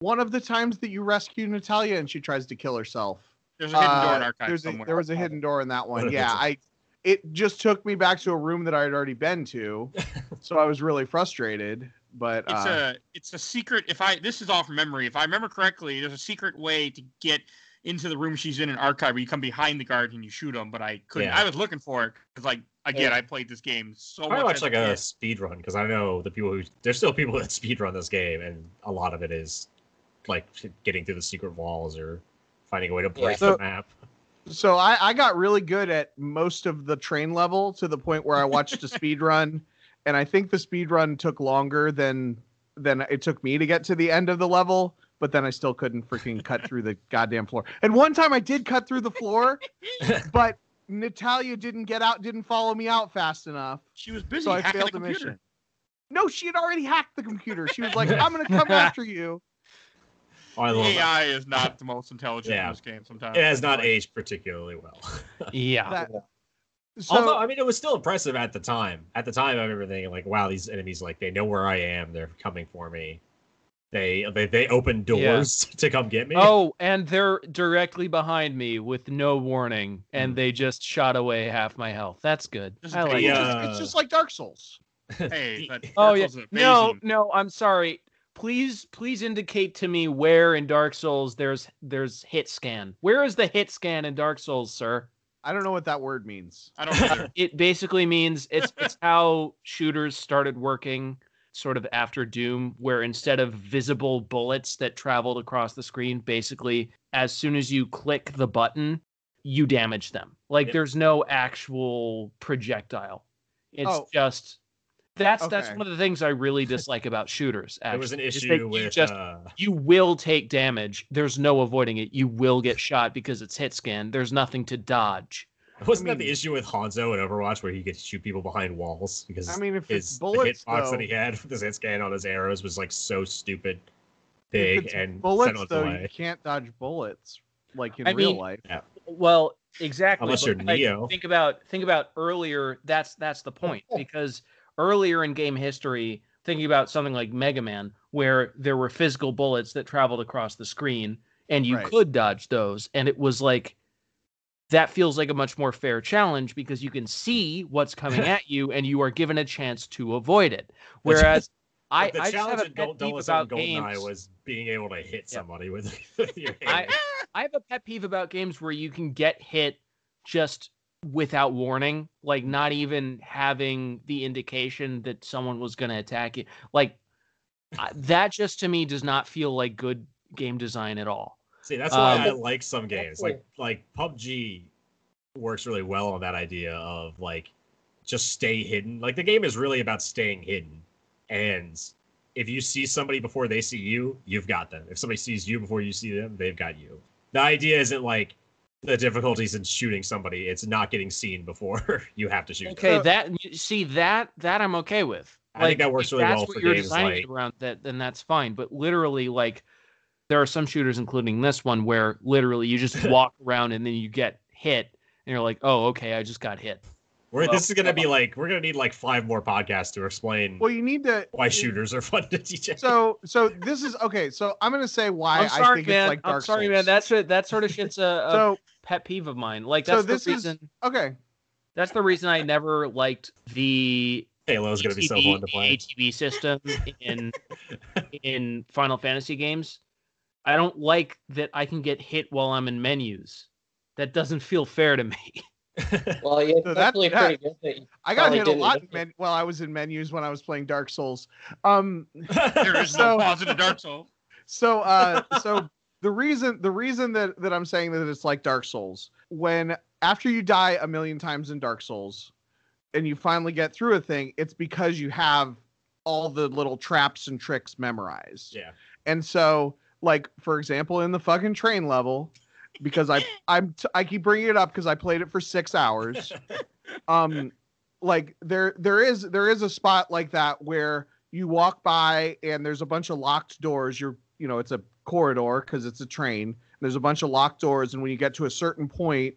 one of the times that you rescue Natalia and she tries to kill herself. There's a hidden door in Uh, archive there's a, there was a hidden door in that one. <laughs> Yeah, I. it just took me back to a room that I had already been to, <laughs> so I was really frustrated. But It's uh, a it's a secret. If I this is all from memory. If I remember correctly, there's a secret way to get into the room she's in an archive where you come behind the guard and you shoot them. But I couldn't. Yeah. I was looking for it because like again, Yeah. I played this game so Probably much. much as like a a kid. speed run because I know the people who there's still people <laughs> that speed run this game, and a lot of it is like getting through the secret walls or finding a way to break Yeah. So- the map. so I, I got really good at most of the train level to the point where I watched a speed <laughs> run, and I think the speed run took longer than than it took me to get to the end of the level. But then I still couldn't freaking cut through the goddamn floor. And one time I did cut through the floor, <laughs> but Natalia didn't get out, didn't follow me out fast enough. She was busy So I failed the the mission. No, she had already hacked the computer. She was like, <laughs> "I'm gonna come after you." Oh, I love. AI is not the most intelligent Yeah. in this game. Sometimes It has not Like, aged particularly well. <laughs> Yeah. That, so Although I mean, it was still impressive at the time. At the time, I remember thinking like, "Wow, these enemies like they know where I am. They're coming for me. They they they open doors <laughs> to come get me." Oh, and they're directly behind me with no warning, and Mm. they just shot away half my health. That's good. This is I like pretty, it. it's, uh, just, it's just like Dark Souls. <laughs> Hey, <laughs> but Oh Dark yeah. Is No, no, I'm sorry. Please, please indicate to me where in Dark Souls there's there's hit scan. Where is the hit scan in Dark Souls, sir? I don't know what that word means. I don't. It basically means it's it's how shooters started working sort of after Doom, where instead of visible bullets that traveled across the screen, basically as soon as you click the button, you damage them. Like Yep. there's no actual projectile. It's Oh. just that's that's one of the things I really <laughs> dislike about shooters. there was an actually, is that issue you just uh, you will take damage. There's no avoiding it. You will get shot because it's hit scan. There's nothing to dodge. <laughs> wasn't that mean- the issue with Hanzo in Overwatch where he could shoot people behind walls because I mean, if it's his bullets, the hitbox though, that he had with his hit scan on his arrows was like so stupid, if big it's and bullets sent though, away. you can't dodge bullets like in I real mean- life. Well, exactly. Unless you're Neo. Think about think about earlier. That's that's the point oh. because earlier in game history, thinking about something like Mega Man, where there were physical bullets that traveled across the screen, and you Right. could dodge those, and it was like that feels like a much more fair challenge because you can see what's coming <laughs> at you, and you are given a chance to avoid it. Whereas I, the I challenge have a pet peeve about games. was being able to hit Yeah. somebody <laughs> with your I, hand. I have a pet peeve about games where you can get hit just without warning, like not even having the indication that someone was going to attack you. Like I- that just to me does not feel like good game design at all. See, that's why Um, I like some games. Like like PUBG works really well on that idea of like just stay hidden. Like the game is really about staying hidden. And if you see somebody before they see you, you've got them. If somebody sees you before you see them, they've got you. The idea isn't like the difficulties in shooting somebody. It's not getting seen before <laughs> you have to shoot. Okay, So- that see that that I'm okay with. I think that works really that's well what for you're games designing like- around that, then that's fine. But literally, like there are some shooters, including this one, where literally you just <laughs> walk around and then you get hit, and you're like, oh, okay, I just got hit. We're, Well- this is gonna be like we're gonna need like five more podcasts to explain Well, you need to why shooters are fun to teach. So, so this is okay. So I'm gonna say why I'm I think man. it's like Dark I'm sorry, Souls. man. That's a, that sort of <laughs> shit's a, a so pet peeve of mine. Like So that's this the is- reason. okay. That's the reason I never liked the Halo's gonna be so fun to play. ATB system in <laughs> in Final Fantasy games. I don't like that I can get hit while I'm in menus. That doesn't feel fair to me. <laughs> Well, yeah, it's So that- actually that- pretty good that I got hit a lot men- while I was in menus when I was playing Dark Souls. Um, <laughs> There is So- no positive Dark Souls. <laughs> so uh so the reason the reason that that I'm saying that it's like Dark Souls when after you die a million times in Dark Souls and you finally get through a thing, it's because you have all the little traps and tricks memorized. Yeah. And so, like for example, in the fucking train level, because I <laughs> I'm t- I keep bringing it up because I played it for six hours. <laughs> um, like there there is there is a spot like that where you walk by and there's a bunch of locked doors. You're you know it's a corridor because it's a train. There's a bunch of locked doors, and when you get to a certain point,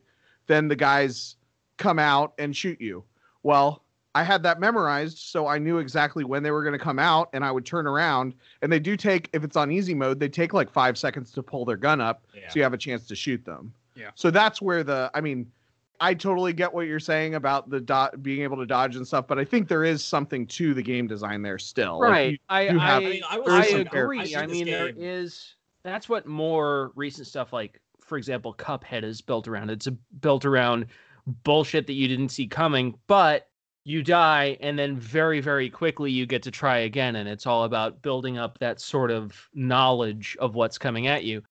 then the guys come out and shoot you. Well, I had that memorized, so I knew exactly when they were going to come out, and I would turn around. And they do take, if it's on easy mode, they take like five seconds to pull their gun up, Yeah. so you have a chance to shoot them. Yeah. So that's where the, I mean, I totally get what you're saying about the dot being able to dodge and stuff, but I think there is something to the game design there still. Like, right you- i you have- I, I mean, I will I is say, some fair- agree I i mean there game- is that's what more recent stuff like for example cuphead is built around it's a, built around bullshit that you didn't see coming but you die and then very very quickly you get to try again and it's all about building up that sort of knowledge of what's coming at you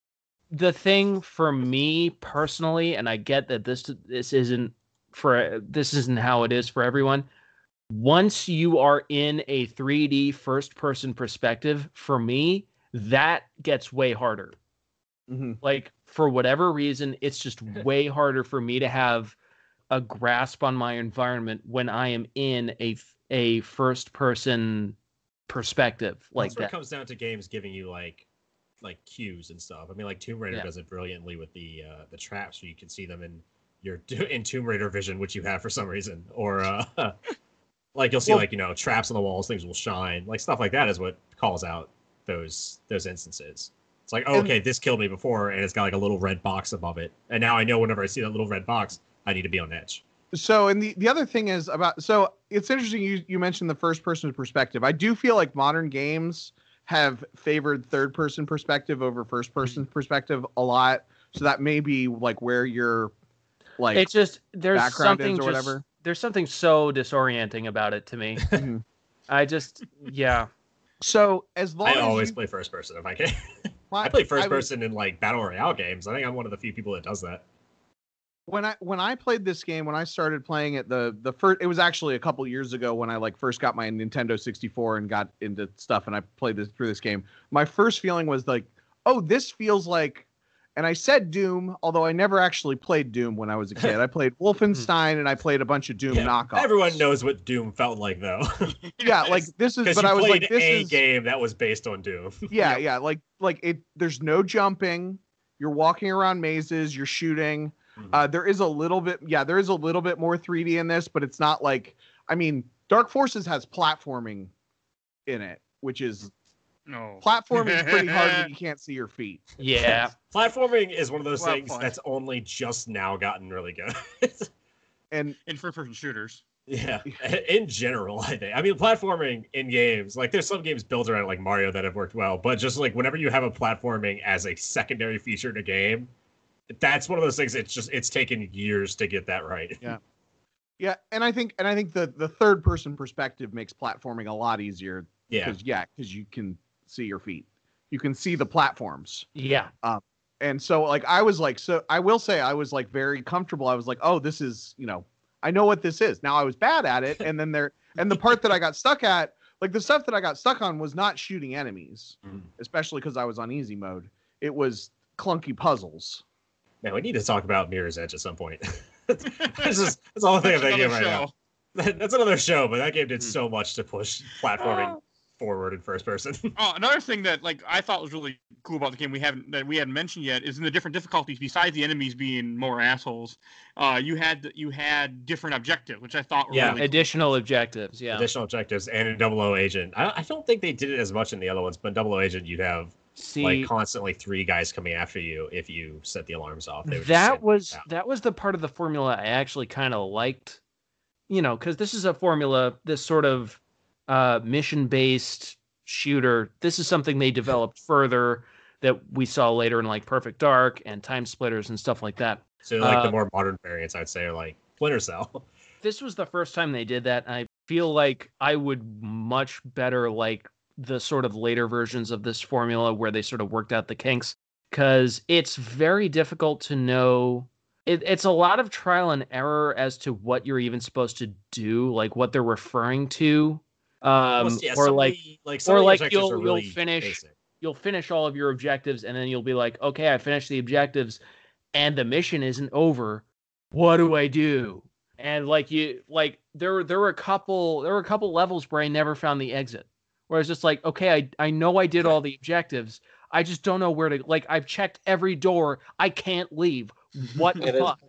the thing for me personally and i get that this this isn't for this isn't how it is for everyone once you are in a 3D first person perspective, for me, that gets way harder. Mhm. Like, for whatever reason, it's just <laughs> way harder for me to have a grasp on my environment when I am in a a first person perspective like That's where it that. comes down to games giving you like like cues and stuff. I mean, like Tomb Raider Yeah. does it brilliantly with the uh, the traps, so you can see them in your <laughs> in Tomb Raider vision, which you have for some reason, or uh, <laughs> like you'll see Well- like you know traps on the walls, things will shine, like stuff like that is what calls out those those instances. It's like, oh, okay, this killed me before, and it's got like a little red box above it, and now I know whenever I see that little red box, I need to be on edge. so and the, the other thing is about so it's interesting you, you mentioned the first person perspective i do feel like modern games have favored third person perspective over first person perspective a lot so that may be like where you're like It's just there's something or just, whatever. there's something so disorienting about it to me. <laughs> Mhm. I just yeah. so as long I as always you, play first person if I can. <laughs> well, I play first I would- person in like battle royale games. I think I'm one of the few people that does that. When I when I played this game, when I started playing it, the the first it was actually a couple years ago when I like first got my Nintendo 64 and got into stuff and I played this through this game. My first feeling was like, oh, this feels like and I said Doom, although I never actually played Doom when I was a <laughs> kid. I played Wolfenstein and I played a bunch of Doom Yeah, knockoffs. Everyone knows what Doom felt like though. <laughs> Yeah, like <laughs> this is but I was like this a is game that was based on Doom. yeah, yeah, like like it there's no jumping. You're walking around mazes, you're shooting. Mhm. Uh, there is a little bit, yeah, there is a little bit more 3D in this, but it's not like, I mean, Dark Forces has platforming in it, which is No. platforming is pretty hard when <laughs> you can't see your feet. Yeah. Platforming is one of those Well, things fine. that's only just now gotten really good. <laughs> And In first person shooters. yeah, <laughs> in general, I think. I mean, platforming in games, like there's some games built around it, like Mario that have worked well, but just like whenever you have a platforming as a secondary feature in a game, that's one of those things. It's just it's taken years to get that right. yeah, Yeah, and I think, and I think the the third person perspective makes platforming a lot easier Yeah, because yeah, because you can see your feet, you can see the platforms. Yeah. Um, and so like i was like so i will say i was like very comfortable i was like oh this is you know i know what this is now i was bad at it and then there <laughs> and the part that i got stuck at like the stuff that i got stuck on was not shooting enemies Mhm. especially because i was on easy mode it was clunky puzzles man, we need to talk about Mirror's Edge at some point. <laughs> <laughs> that's just that's all I think of that That's game another right now. <laughs> That's another show, but that game did Hmm. so much to push platforming forward in first person. Oh, another thing that like I thought was really cool about the game we haven't that we hadn't mentioned yet is in the different difficulties. Besides the enemies being more assholes, uh, you had you had different objectives, which I thought were Yeah. really cool. Additional objectives. Yeah. Additional objectives and a Double O Agent. I, I don't think they did it as much in the other ones, but in Double O Agent, you'd have See, like constantly three guys coming after you if you set the alarms off. That was out. that was the part of the formula I actually kind of liked. You know, because this is a formula, this sort of uh, mission-based shooter. This is something they developed further that we saw later in like Perfect Dark and Time Splitters and stuff like that. so like the uh, more modern variants, I'd say, are like Splinter Cell. <laughs> This was the first time they did that. I feel like I would much better like the sort of later versions of this formula where they sort of worked out the kinks because it's very difficult to know. It, it's a lot of trial and error as to what you're even supposed to do, like what they're referring to, um, yeah, or like the- like or like you'll- are you'll finish- basic. you'll finish all of your objectives and then you'll be like, okay, I finished the objectives and the mission isn't over. What do I do? And like you like there there were a couple there were a couple levels where I never found the exit. Where I was just like, okay, I I know I did all the objectives. I just don't know where to like I've checked every door. I can't leave. What the <laughs> It is- fuck?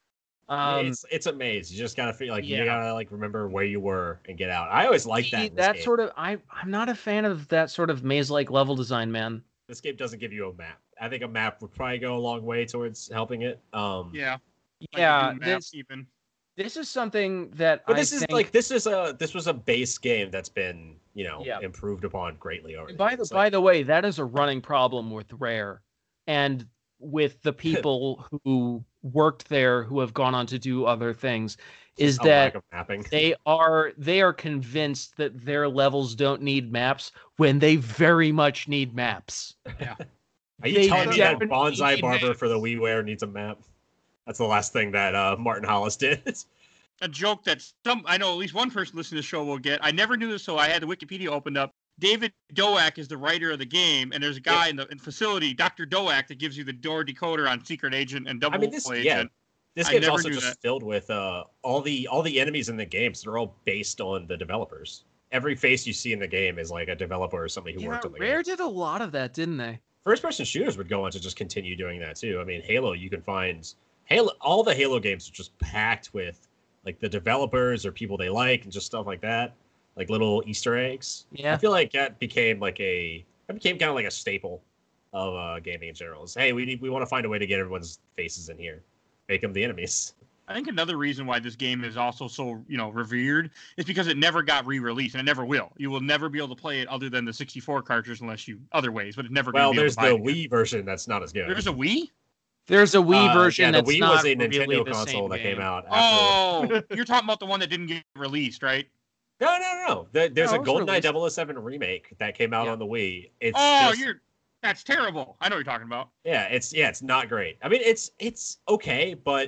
Um, it's it's a maze. You just gotta feel like yeah. you gotta like remember where you were and get out. I always like that. see, in this that game. sort of I I'm not a fan of that sort of maze like level design, man. This game doesn't give you a map. I think a map would probably go a long way towards helping it. Um, Yeah. like Yeah, Doom this even. this is something that but I this is think- like this is a this was a base game that's been you know Yeah. improved upon greatly over. By the years. by Like, the way, that is a running problem with Rare, and with the <laughs> people who worked there who have gone on to do other things, is that they are they are convinced that their levels don't need maps when they very much need maps. Are you they telling me that definitely Bonsai Barber maps. for the WiiWare needs a map? That's the last thing that uh, Martin Hollis <laughs> did. A joke that some I know at least one person listening to the show will get. I never knew this, so I had the Wikipedia opened up. David Doak is the writer of the game, and there's a guy in the in facility, Dr. Doak, that gives you the door decoder on Secret Agent and Double I mean, this Agent. yeah, this game's also just that. filled with uh, all the all the enemies in the games. They're all based on the developers. Every face you see in the game is like a developer or somebody who Yeah, worked on the Rare game. did a lot of that, didn't they? First person shooters would go on to just continue doing that too. I mean, Halo, you can find Halo. All the Halo games are just packed with like the developers or people they like and just stuff like that, like little Easter eggs. Yeah, I feel like that became like a that became kind of like a staple of uh, gaming in general. Is hey, we need we want to find a way to get everyone's faces in here, make them the enemies. I think another reason why this game is also so you know revered is because it never got re-released and it never will. You will never be able to play it other than the 64 cartridge unless you other ways, but it never. Well, gonna be there's able the to buy it again. Wii version that's not as good. There's a Wii. There's a Wii Uh, version yeah, the that's Wii not was a really Nintendo the console same that came out after. Oh, <laughs> you're talking about the one that didn't get released, right? No, no, no. There- There's No, a it was GoldenEye released. 007 remake that came out Yeah. on the Wii. It's oh, just, you're. That's terrible. I know what you're talking about. yeah, it's yeah, it's not great. I mean, it's it's okay, but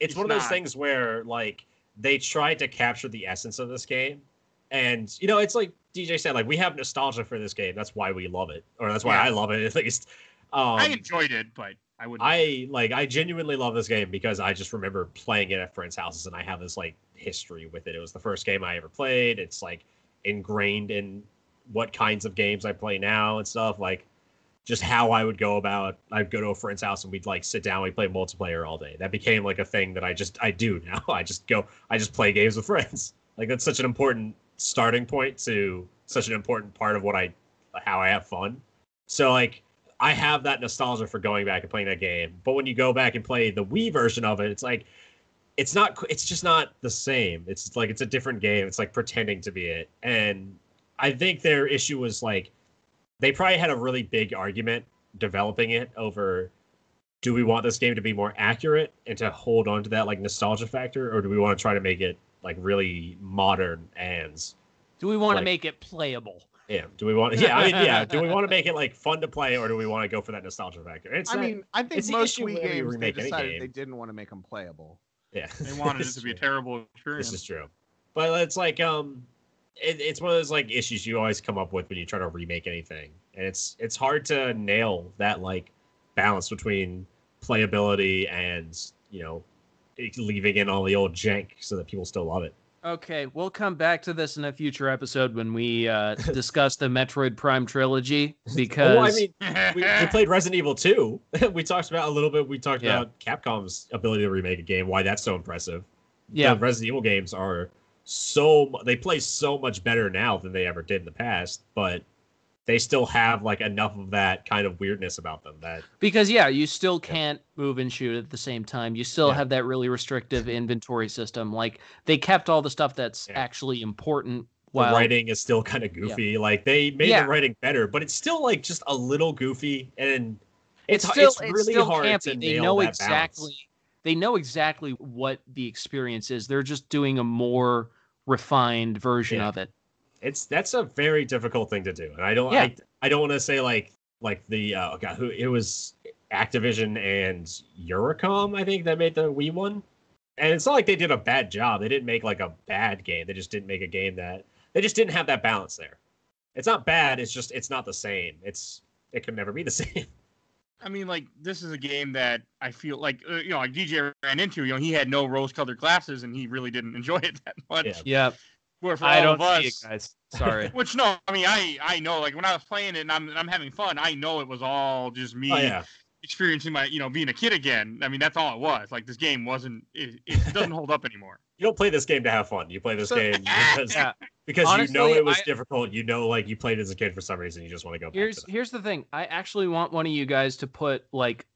it's, It's one of those not. things where like they tried to capture the essence of this game, and you know, it's like DJ said, like we have nostalgia for this game. That's why we love it, or that's why Yeah. I love it <laughs> at least. Um, I enjoyed it, but I wouldn't. I like I genuinely love this game because I just remember playing it at friends' houses and I have this like history with it. It was the first game I ever played. It's like ingrained in what kinds of games I play now and stuff. Like just how I would go about I'd go to a friend's house and we'd like sit down, we'd play multiplayer all day. That became like a thing that I just I do <laughs> now. I just go I just play games with friends. <laughs> Like that's such an important starting point to such an important part of what I how I have fun. So like I have that nostalgia for going back and playing that game. But when you go back and play the Wii version of it, it's like it's not it's just not the same. It's like it's a different game. It's like pretending to be it. And I think their issue was like they probably had a really big argument developing it over do we want this game to be more accurate and to hold on to that like nostalgia factor or do we want to try to make it like really modern and Do we want Like- to make it playable? Yeah do we want yeah i mean yeah do we want to <laughs> make it like fun to play or do we want to go for that nostalgia factor it's I not- mean, I think most issue Wii games they decided game. they didn't want to make them playable. yeah they <laughs> wanted it This to is be a terrible experience. This is true. But it's like um it, it's one of those like issues you always come up with when you try to remake anything. And it's it's hard to nail that like balance between playability and, you know, leaving in all the old jank so that people still love it. Okay, we'll come back to this in a future episode when we uh, <laughs> discuss the Metroid Prime trilogy because <laughs> Well, I mean, we, <laughs> we played Resident Evil 2. we talked about a little bit. We talked Yeah. about Capcom's ability to remake a game, why that's so impressive. yeah, the Resident Evil games are so they play so much better now than they ever did in the past, but they still have like enough of that kind of weirdness about them that because yeah, you still can't move and shoot at the same time. You still Yeah. have that really restrictive inventory system. Like they kept all the stuff that's Yeah. actually important. the writing is still kind of goofy. Like they made Yeah. the writing better, but it's still like just a little goofy and it's it's still it's really still hard campy. to They nail know that exactly. balance. They know exactly what the experience is. They're just doing a more refined version Yeah. of it. It's that's a very difficult thing to do, and I don't Yeah. I, I don't want to say like like the uh, oh god who it was Activision and Eurocom I think that made the Wii one, and it's not like they did a bad job. They didn't make like a bad game. They just didn't make a game that they just didn't have that balance there. It's not bad. It's just it's not the same. It's it could never be the <laughs> same. I mean, like this is a game that I feel like uh, you know, like DJ ran into. You know, he had no rose-colored glasses, and he really didn't <laughs> enjoy it that much. Yeah. Yeah, Where for I all don't of see it, guys. Sorry. <laughs> which no, I mean, I I know, like when I was playing it and I'm I'm having fun, I know it was all just me Oh yeah, experiencing my, you know, being a kid again. I mean, that's all it was. Like this game wasn't, it, it <laughs> doesn't hold up anymore. you don't play this game to have fun. You play this So- game <laughs> because Yeah. because you know it was I- difficult. You know, like you played as a kid for some reason. You just want to go back Here's to that. here's the thing. I actually want one of you guys to put like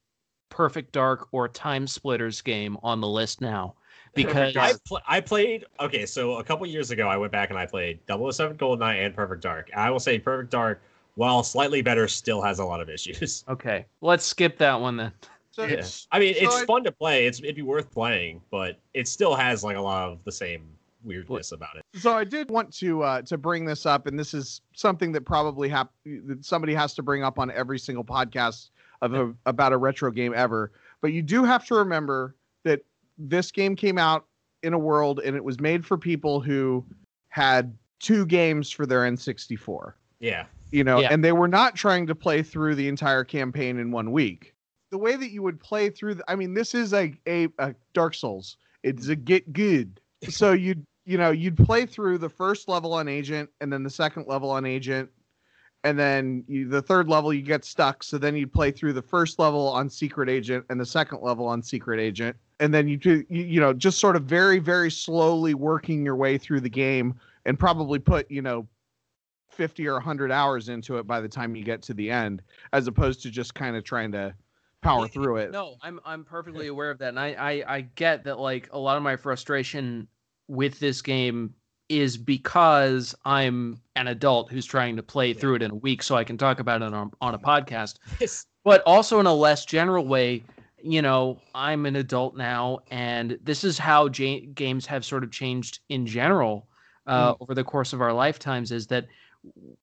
Perfect Dark or Time Splitters game on the list now because I, pl- I played okay so a couple years ago i went back and i played 007 goldeneye and perfect dark i will say perfect dark while slightly better still has a lot of issues <laughs> okay, let's skip that one then. So Yeah. i mean So it's I- fun to play it's it'd be worth playing but it still has like a lot of the same weirdness about it so I did want to uh, to bring this up, and this is something that probably hap- that somebody has to bring up on every single podcast of a, about a retro game ever. But you do have to remember that this game came out in a world, and it was made for people who had two games for their N64. yeah you know, Yeah. and they were not trying to play through the entire campaign in one week. The way that you would play through, the, I mean, this is a, a, a Dark Souls. It's a get good. <laughs> So you'd, you know, you'd play through the first level on Agent, and then the second level on Agent, and then you, the third level you get stuck. So then you'd play through the first level on Secret Agent and the second level on Secret Agent, and then you do, you, you know, just sort of very, very slowly working your way through the game, and probably put, you know, 50 or 100 hours into it by the time you get to the end as opposed to just kind of trying to power through it. No, I'm I'm perfectly aware of that, and I, I I get that like a lot of my frustration with this game is because I'm an adult who's trying to play through it in a week, so I can talk about it on on a podcast. <laughs> It's- but also in a less general way you know i'm an adult now and this is how ja- games have sort of changed in general uh, over the course of our lifetimes is that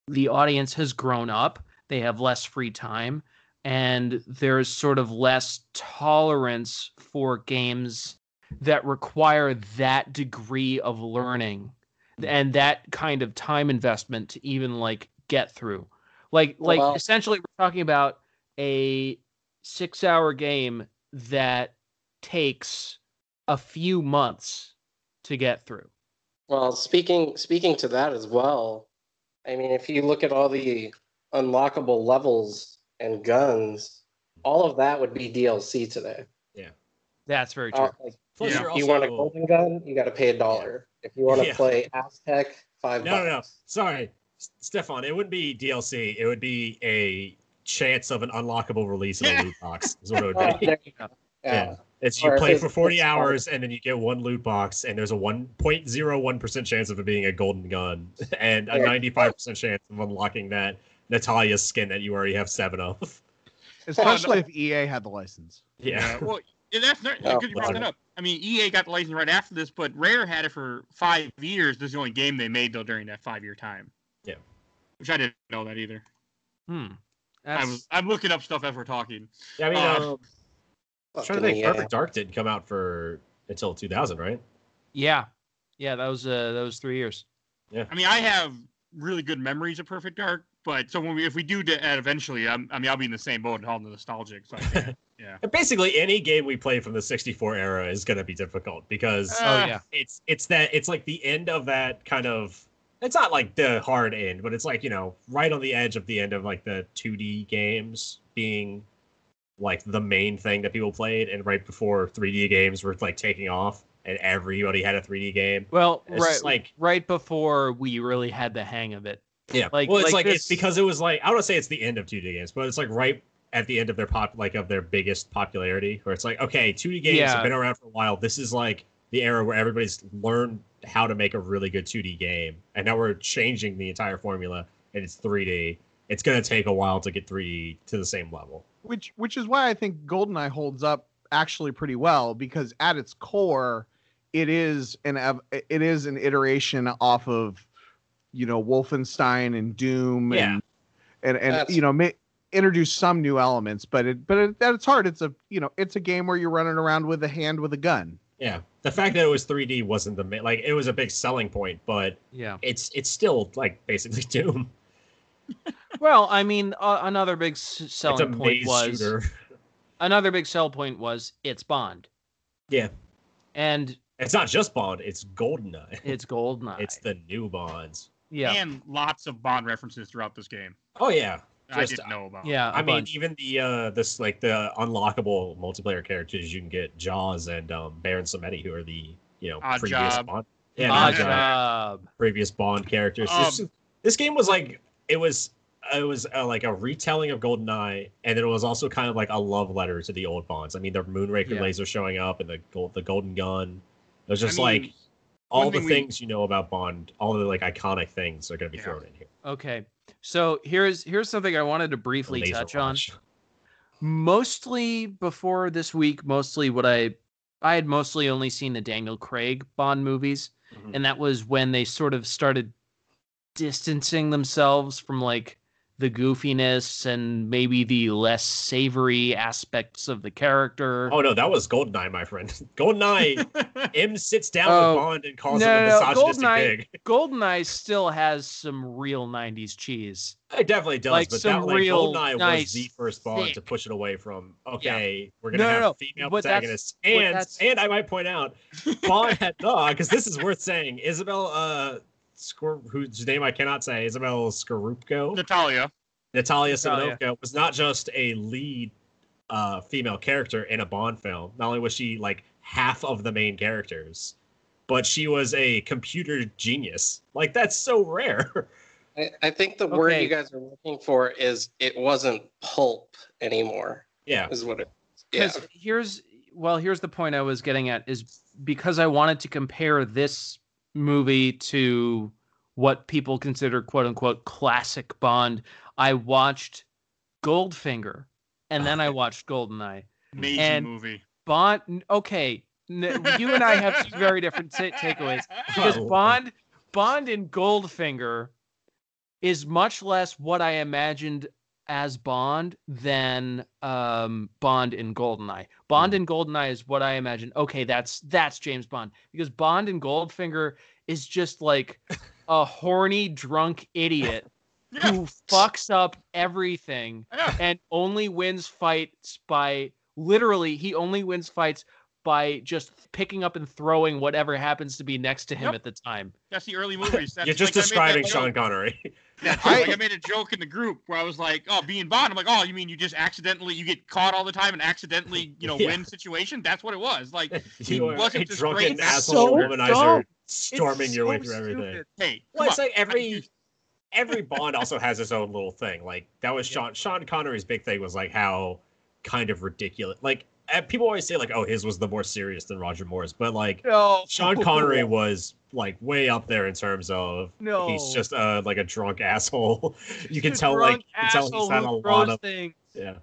the audience has grown up they have less free time and there's sort of less tolerance for games that require that degree of learning and that kind of time investment to even like get through. Like like Well- essentially we're talking about a six hour game that takes a few months to get through. Well, speaking speaking to that as well, I mean, if you look at all the unlockable levels and guns, all of that would be DLC today. Yeah, that's very true. Uh, like, plus Yeah. you're if you want a also- golden gun, you got to pay a dollar. If you want to Yeah. play Aztec, five No, no, no. Sorry, Stefan. It wouldn't be DLC. It would be a chance of an unlockable release in a loot <laughs> box. Is what it Oh, would be. there. Yeah. Yeah. It's you Or play it's- for 40 it's hours and then you get one loot box and there's a 1.01% chance of it being a golden gun <laughs> and a Yeah. 95% chance of unlocking that Natalia skin that you already have seven of. <laughs> especially if ea had the license Yeah. Well, yeah, that's not Oh, good you brought that up. I mean, EA got the license right after this, but Rare had it for five years. This is the only game they made though during that five-year time. Yeah. Which I didn't know that either. Hmm. I That's, was I'm looking up stuff as we're talking. Yeah, I mean, Uh, um, I'm trying to think. EA. Perfect Dark didn't come out for until 2000, right? yeah. Yeah, that was uh that was three years. Yeah, I mean, I have really good memories of Perfect Dark, but so when we if we do that eventually, I'm, I mean, I'll be in the same boat and all the nostalgic. So I <laughs> yeah. And basically, any game we play from the 64 era is going to be difficult because Uh, Oh yeah. it's it's that it's like the end of that kind of it's not like the hard end but it's like you know right on the edge of the end of like the 2d games being like the main thing that people played and right before 3d games were like taking off and everybody had a 3d game Well, It's right like- right before we really had the hang of it. yeah Like- well it's like like, it's because it was like i don't want to say it's the end of 2d games but it's like right at the end of their pop like of their biggest popularity where it's like okay 2d games Yeah. have been around for a while this is like the era where everybody's learned how to make a really good 2d game and now we're changing the entire formula and it's 3d it's going to take a while to get 3d to the same level which which is why i think goldeneye holds up actually pretty well because at its core it is an it is an iteration off of you know Wolfenstein and Doom Yeah. and and and That's- you know ma- introduce some new elements. But it but it, at its heart, it's a you know it's a game where you're running around with a hand with a gun. Yeah, the fact that it was 3D wasn't the ma- like it was a big selling point, but Yeah. it's it's still like basically <laughs> Doom. Well, I mean, uh, another big s- It's a selling point maze was shooter. <laughs> another big sell point was it's Bond, Yeah, and it's not just Bond; it's Goldeneye. <laughs> it's Goldeneye. It's the new Bonds. yeah, And lots of Bond references throughout this game. Oh yeah, I didn't know about. yeah. I mean, bunch. even the uh this like the unlockable multiplayer characters you can get Jaws and um Baron Samedi, who are the you know Odd previous Job. Bond. Yeah, Odd Job. previous Bond characters. this, Um, this game was like it was it was uh, like a retelling of GoldenEye, and it was also kind of like a love letter to the old Bonds. I mean, the Moonraker Yeah. laser showing up and the gold, the Golden Gun. It was just I mean, like all the thing we- things you know about Bond, all the like iconic things are going to be Yeah. thrown in here. Okay, so here's here's something I wanted to briefly Laser touch on. Mostly before this week, mostly what I I had mostly only seen the Daniel Craig Bond movies, Mhm. and that was when they sort of started distancing themselves from like the goofiness and maybe the less savory aspects of the character. Oh no, that was GoldenEye, my friend. <laughs> GoldenEye, <laughs> M sits down Oh, with Bond and calls no, him a no, misogynistic GoldenEye- pig. <laughs> Goldeneye still has some real '90s cheese. It definitely does, Like but some that like real GoldenEye was the first Bond to push it away from okay, we're gonna No, no, have no, female but protagonists, and and I might point out, Bond had because this is worth saying. Isabel, uh, Skor, whose name I cannot say, Isabel Scorupco, Natalia. Natalia Natalia. Simonovka was not just a lead uh, female character in a Bond film. Not only was she like half of the main characters, but she was a computer genius. Like that's so rare. <laughs> I, I think the word you guys are looking for is it wasn't pulp anymore. yeah. Is what it. Yeah. Here's well, here's the point I was getting at is because I wanted to compare this movie to what people consider quote unquote classic Bond. I watched Goldfinger and then I <laughs> watched Goldeneye. Amazing And- movie. Bond okay, <laughs> you and I have two very different ta- takeaways because Oh. Bond Bond in Goldfinger is much less what I imagined as Bond than um, Bond in Goldeneye. Bond in Goldeneye is what I imagine. Okay, that's that's James Bond because Bond in Goldfinger is just like <laughs> a horny drunk idiot <laughs> Yeah. who fucks up everything Yeah. and only wins fights by literally he only wins fights by just picking up and throwing whatever happens to be next to him Yep. at the time. That's the early <laughs> movies. That's You're just like I made that describing Sean Connery. that <laughs> joke. Like I made a joke in the group where I was like, "Oh, being Bond." I'm like, "Oh, you mean you just accidentally you get caught all the time and accidentally you know <laughs> Yeah. win situation?" That's what it was. Like, He wasn't a this drunken great- asshole So womanizer dumb. storming It's your way so through everything. hey, Well, it's on. like every every Bond also has its own little thing. Like that was Sean Sean Connery's big thing was like how kind of ridiculous. Like people always say like, oh, his was the more serious than Roger Moore's, but like No. Sean Connery <laughs> was like way up there in terms of No. he's just uh like a drunk asshole. <laughs> You can tell like you can tell he's had a lot of things. yeah.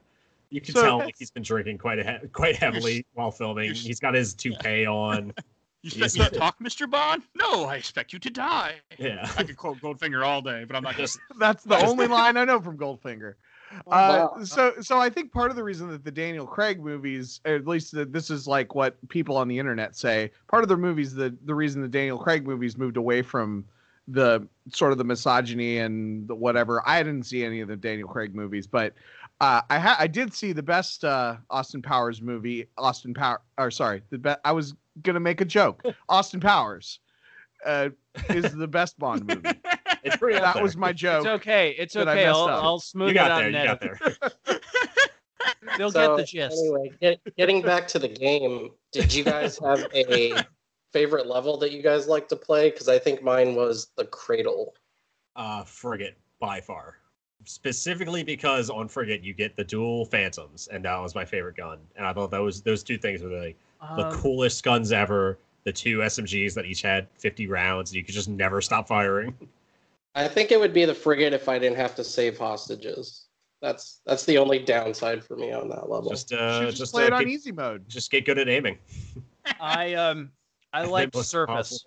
You can So- tell like he's been drinking quite a he- quite <laughs> heavily while filming. He's got his toupee on. You expect me to talk, Mr. Bond? No, I expect you to die. Yeah. I could quote Goldfinger all day, but I'm not just. That's the only line I know from Goldfinger. Uh, Wow. so, so I think part of the reason that the Daniel Craig movies, at least that this is like what people on the internet say, part of the movies, the the reason the Daniel Craig movies moved away from the sort of the misogyny and the whatever. I didn't see any of the Daniel Craig movies, but uh, I ha- I did see the best uh, Austin Powers movie. Austin Power, or sorry, the be- I was gonna make a joke. <laughs> Austin Powers uh, is the best Bond movie. <laughs> it's pretty That there. was my joke. It's okay. It's okay. I'll. I'll smooth you it got out there. You got there. <laughs> They'll So, get the gist. Anyway, get, getting back to the game, did you guys have a <laughs> favorite level that you guys like to play? Because I think mine was the Cradle. uh, frigate by far. Specifically because on frigate you get the dual phantoms, and that was my favorite gun. And I thought those those two things were like the Um, coolest guns ever. The two SMGs that each had 50 rounds, and you could just never stop firing. I think it would be the frigate if I didn't have to save hostages. That's that's the only downside for me on that level. Just You uh, should just play uh, it on get, easy mode. just get good at aiming. <laughs> I um I liked Most Surface.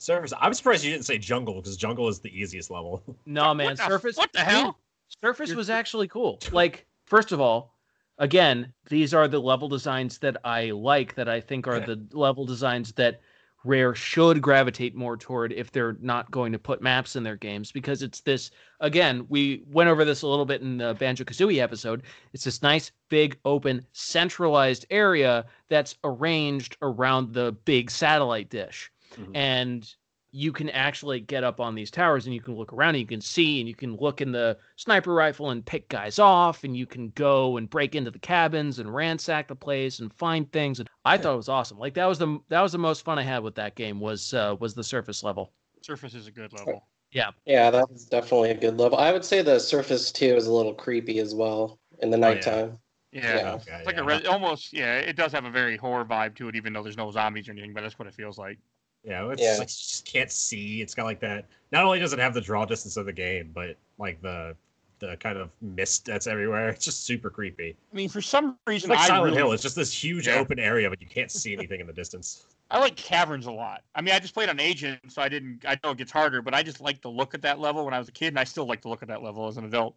Surface. I'm surprised you didn't say jungle because jungle is the easiest level. <laughs> No, man. What the- Surface. what the I mean, hell? Surface You're- was actually cool. Like, first of all, again, these are the level designs that I like, that I think are Yeah. the level designs that Rare should gravitate more toward if they're not going to put maps in their games because it's this again, we went over this a little bit in the Banjo Kazooie episode. It's this nice, big, open, centralized area that's arranged around the big satellite dish. Mhm. And you can actually get up on these towers and you can look around and you can see and you can look in the sniper rifle and pick guys off and you can go and break into the cabins and ransack the place and find things and I thought it was awesome. Like that was the that was the most fun I had with that game was uh was the surface level. Surface is a good level. Yeah, Yeah, that's definitely a good level. I would say the Surface too is a little creepy as well in the Oh, yeah. nighttime. Yeah. Yeah. Okay, It's like yeah. a re- almost yeah. It does have a very horror vibe to it, even though there's no zombies or anything. But that's what it feels like. Yeah, it's Yeah. like you just can't see. It's got like that. Not only does it have the draw distance of the game, but like the the kind of mist that's everywhere. <laughs> It's just super creepy. I mean, for some It's reason, like I Silent really, Hill. It's just this huge Yeah. open area, but you can't see anything in the distance. <laughs> I like caverns a lot. I mean, I just played on Agent, so I didn't. I know it gets harder, but I just like the look at that level when I was a kid, and I still like to look at that level as an adult.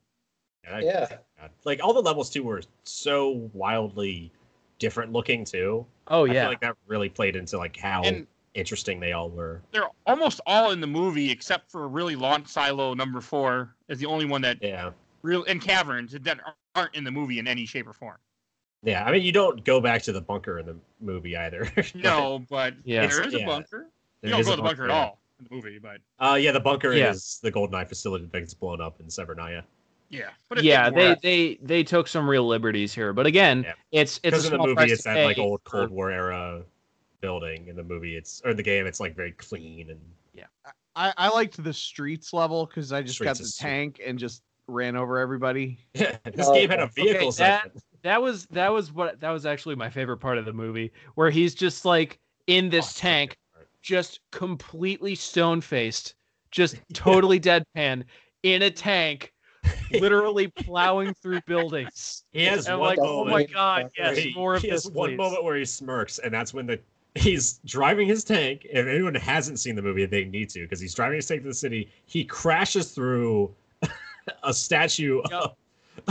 And I- Yeah. God. Like all the levels too were so wildly different looking too. Oh I feel yeah. like that really played into like how And interesting they all were. they're almost all in the movie except for really launch silo number four is the only one that Yeah. real in caverns that aren't in the movie in any shape or form. Yeah. I mean, you don't go back to the bunker in the movie either. <laughs> No, but Yeah. there is a Yeah. bunker. You don't go a to the bunker at all in the movie, but Uh, yeah, the bunker Yeah. is the GoldenEye facility that gets blown up in Severnaya. yeah. But yeah, they, they they took some real liberties here, but again, Yeah. it's it's Because a in the movie, price it's that like old Cold War era building. In the movie, it's or the game, it's like very clean and yeah. I, I liked the streets level because I just Streets got the is super- tank and just ran over everybody. <laughs> yeah. This Oh, game had a okay, vehicle that- section. That was that was what that was actually my favorite part of the movie, where he's just like in this Oh, tank, just completely stone faced, just <laughs> totally deadpan in a tank, <laughs> literally plowing through buildings. He has And one like, oh my god, where yes, he, more of he has one please. moment where he smirks, and that's when the he's driving his tank. If anyone hasn't seen the movie, they need to because he's driving his tank to the city. He crashes through <laughs> a statue Yep. of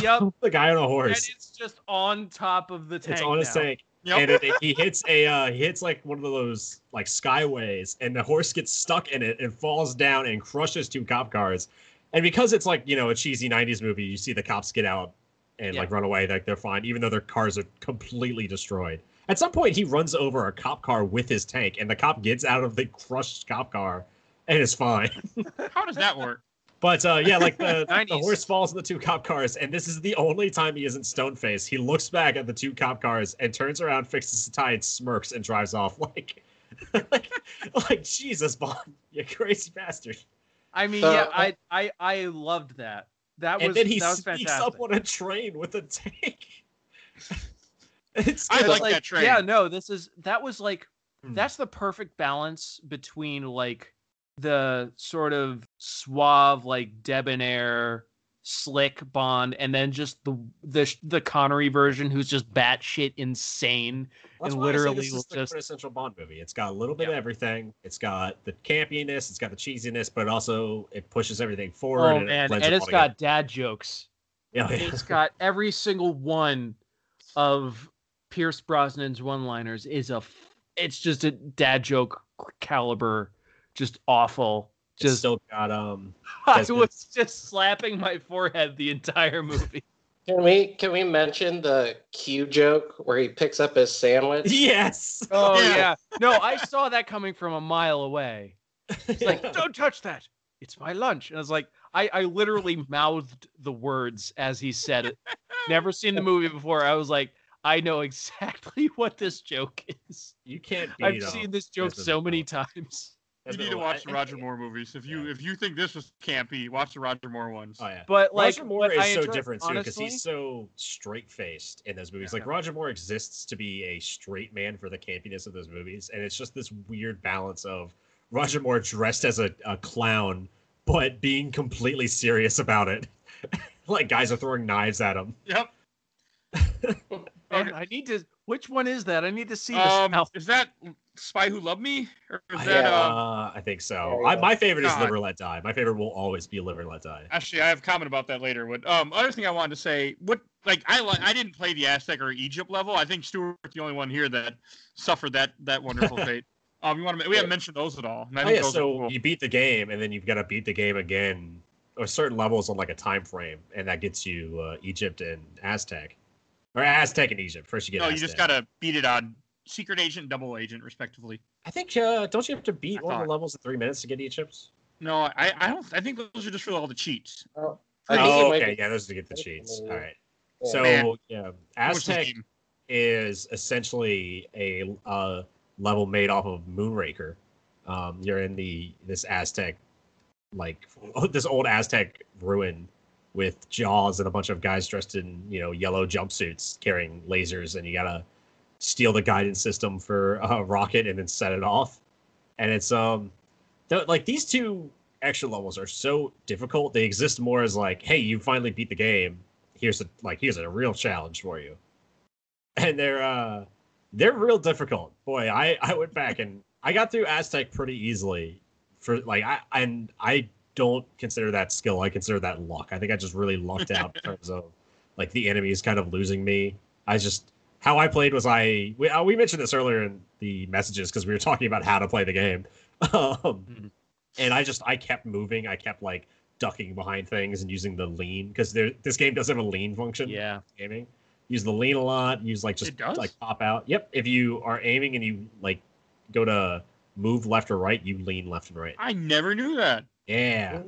Yep, <laughs> the guy on a horse. and it's just on top of the tank. It's on his now. tank. Yep. and it, he hits a uh, he hits like one of those like skyways, and the horse gets stuck in it and falls down and crushes two cop cars. And because it's like you know a cheesy '90s movie, you see the cops get out and Yeah. like run away, like they're fine, even though their cars are completely destroyed. At some point, he runs over a cop car with his tank, and the cop gets out of the crushed cop car and is fine. <laughs> How does that work? But uh, yeah, like the, <laughs> the horse falls in the two cop cars, and this is the only time he isn't stone faced. He looks back at the two cop cars and turns around, fixes the tie, and smirks and drives off. <laughs> Like, like, like Jesus, Bond, you crazy bastard! I mean, So- yeah, I I I loved that. That was and then he that was sneaks fantastic. up on a train with a tank. <laughs> it's I It's like that train. Yeah, no, this is that was like Hmm. that's the perfect balance between like the sort of suave, like debonair, slick Bond, and then just the the the Connery version, who's just batshit insane. That's and why I say literally this is just- quintessential Bond movie. It's got a little bit Yeah. of everything. It's got the campiness. It's got the cheesiness, but also it pushes everything forward. Oh and man, it and it it's got dad jokes. Yeah, yeah. It's got every single one of Pierce Brosnan's one-liners is a. f- It's just a dad joke caliber, just awful. It's Just still got um <laughs> I was just slapping my forehead the entire movie. <laughs> Can we can we mention the Q joke where he picks up his sandwich? Yes. <laughs> Oh Yeah. yeah. No, I saw that coming from a mile away. It's like, don't touch that. It's my lunch. And I was like, I, I literally mouthed the words as he said it. Never seen the movie before. I was like, I know exactly <laughs> what this joke is. you can't beat I've seen this joke so many Michael. times. You need to watch the Roger Moore movies. If you Yeah. if you think this was campy, watch the Roger Moore ones. Oh yeah. But like Roger Moore is I so enjoy- different too because he's so straight faced in those movies. Yeah. Like Roger Moore exists to be a straight man for the campiness of those movies, and it's just this weird balance of Roger Moore dressed as a, a clown but being completely serious about it. <laughs> like guys are throwing knives at him. Yep. <laughs> Man, I need to. Which one is that? I need to see this Um, is that Spy Who Loved Me, or is I, that? Uh, uh, I think so. I, my favorite is God. Live or Let Die. My favorite will always be Live or Let Die. actually, I have a comment about that later. But um, other thing I wanted to say, what like I li- I didn't play the Aztec or Egypt level. I think Stuart's the only one here that suffered that that wonderful <laughs> fate. Um, you want to? We haven't mentioned those at all. And I Oh, yeah, those so cool. you beat the game, and then you've got to beat the game again, or certain levels on like a time frame, and that gets you uh, Egypt and Aztec, or Aztec and Egypt. First, you get. no, you just gotta beat it on Secret Agent, Double Agent, respectively. I think. Uh, don't you have to beat I one thought- the levels in three minutes to get Egypt? No, I I don't. I think those are just for all the cheats. Oh, I think it Oh, okay, yeah, those are to get the cheats. All right. Yeah. So Man. yeah, What was this Aztec is essentially a uh, level made off of Moonraker. Um, you're in the this Aztec, like <laughs> this old Aztec ruin with jaws and a bunch of guys dressed in you know yellow jumpsuits carrying lasers, and you gotta steal the guidance system for a <laughs> rocket and then set it off. And it's um, th- like these two extra levels are so difficult. They exist more as like, hey, you finally beat the game. Here's a like here's a real challenge for you <laughs> and they're uh they're real difficult. Boy, I I went back and I got through Aztec pretty easily. For like I and I don't consider that skill. I consider that luck. I think I just really lucked out in terms of like the enemies kind of losing me. I just how I played was I we, uh, we mentioned this earlier in the messages because we were talking about how to play the game. <laughs> um, Mhm. and I just I kept moving. I kept like ducking behind things and using the lean because this game does have a lean function Yeah. gaming. Use the lean a lot. Use like just like pop out. Yep. If you are aiming and you like go to move left or right, you lean left and right. I never knew that. Yeah.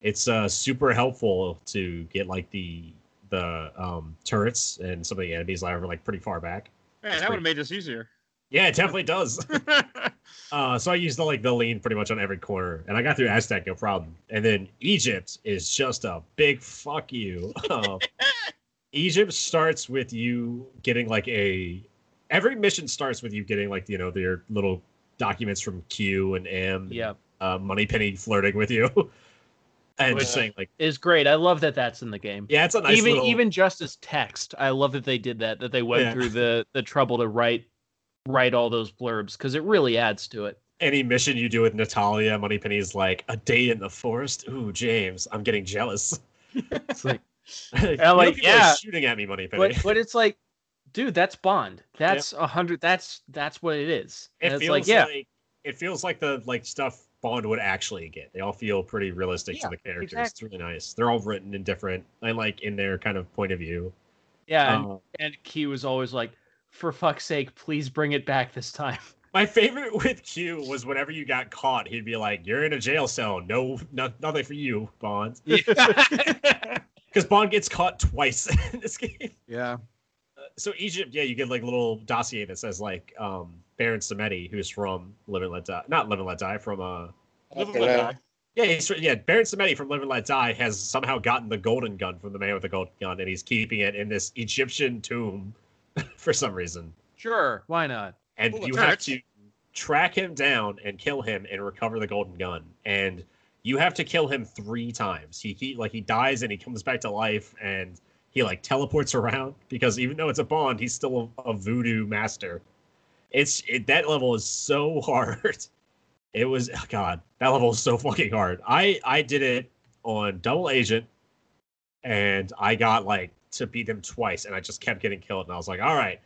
It's uh super helpful to get like the the um turrets and some of the enemies that are like pretty far back. Man, That's that would have made this easier. Yeah, it definitely does. <laughs> <laughs> Uh, so I used the like the lean pretty much on every corner, and I got through Aztec no problem. And then Egypt is just a big fuck you. Uh, <laughs> Egypt starts with you getting like a every mission starts with you getting like you know their little documents from Q and M. Yeah. Uh, Moneypenny flirting with you, <laughs> and Which- just saying like, Is great. I love that that's in the game. yeah, it's a nice even little. even just as text. I love that they did that. That they went Yeah. through the the trouble to write write all those blurbs because it really adds to it. any mission you do with Natalia, Moneypenny's like a date in the forest. Ooh, James, I'm getting jealous. <laughs> It's like, You I'm like, yeah. shooting at me, Moneypenny. but but it's like, dude, that's Bond. <laughs> That's a hundred. That's that's what it is. it And it's feels like, yeah, like it feels like the like stuff Bond would actually get. They all feel pretty realistic Yeah, to the characters. exactly. It's really nice. They're all written in different and like in their kind of point of view. yeah. And, Uh, and Q was always like, for fuck's sake, please bring it back this time. <laughs> my favorite with Q was whenever you got caught, he'd be like, "You're in a jail cell. No, no nothing for you, Bond." <laughs> Because <laughs> Bond gets caught twice in this game. Yeah. so Egypt, yeah, you get like a little dossier that says like um Baron Samedi, who's from Live and Let Die, not Live and Let Die, from uh Live and let die. yeah, he's, yeah, Baron Samedi from Live and Let Die has somehow gotten the golden gun from the man with the golden gun, and he's keeping it in this Egyptian tomb <laughs> for some reason. Sure, why not? And Full of you have to track him down and kill him and recover the golden gun. And you have to kill him three times. He, he like he dies and he comes back to life and he like teleports <laughs> around because even though it's a bond, he's still a, a voodoo master. It's it, that level is so <laughs> hard. It was oh God, that level is so fucking hard. I I did it on double agent, and I got like to beat him twice, and I just kept getting killed. And I was like, all right,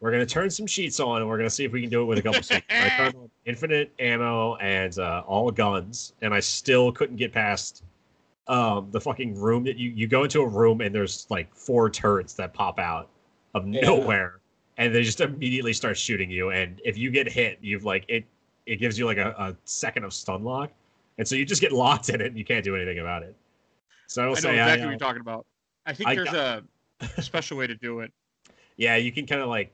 we're gonna turn some sheets on, and we're gonna see if we can do it with a couple <laughs> sheets. I turned on infinite ammo and uh, all guns, and I still couldn't get past um, the fucking room that you you go into a room and there's like four turrets that pop out of Yeah. nowhere, and they just immediately start shooting you. And if you get hit, you've like it it gives you like a, a second of stun lock, and so you just get <laughs> locked in it, and you can't do anything about it. So I will I know exactly I, what uh, you're talking about. I think I there's a special way to do it. <laughs> Yeah, you can kind of like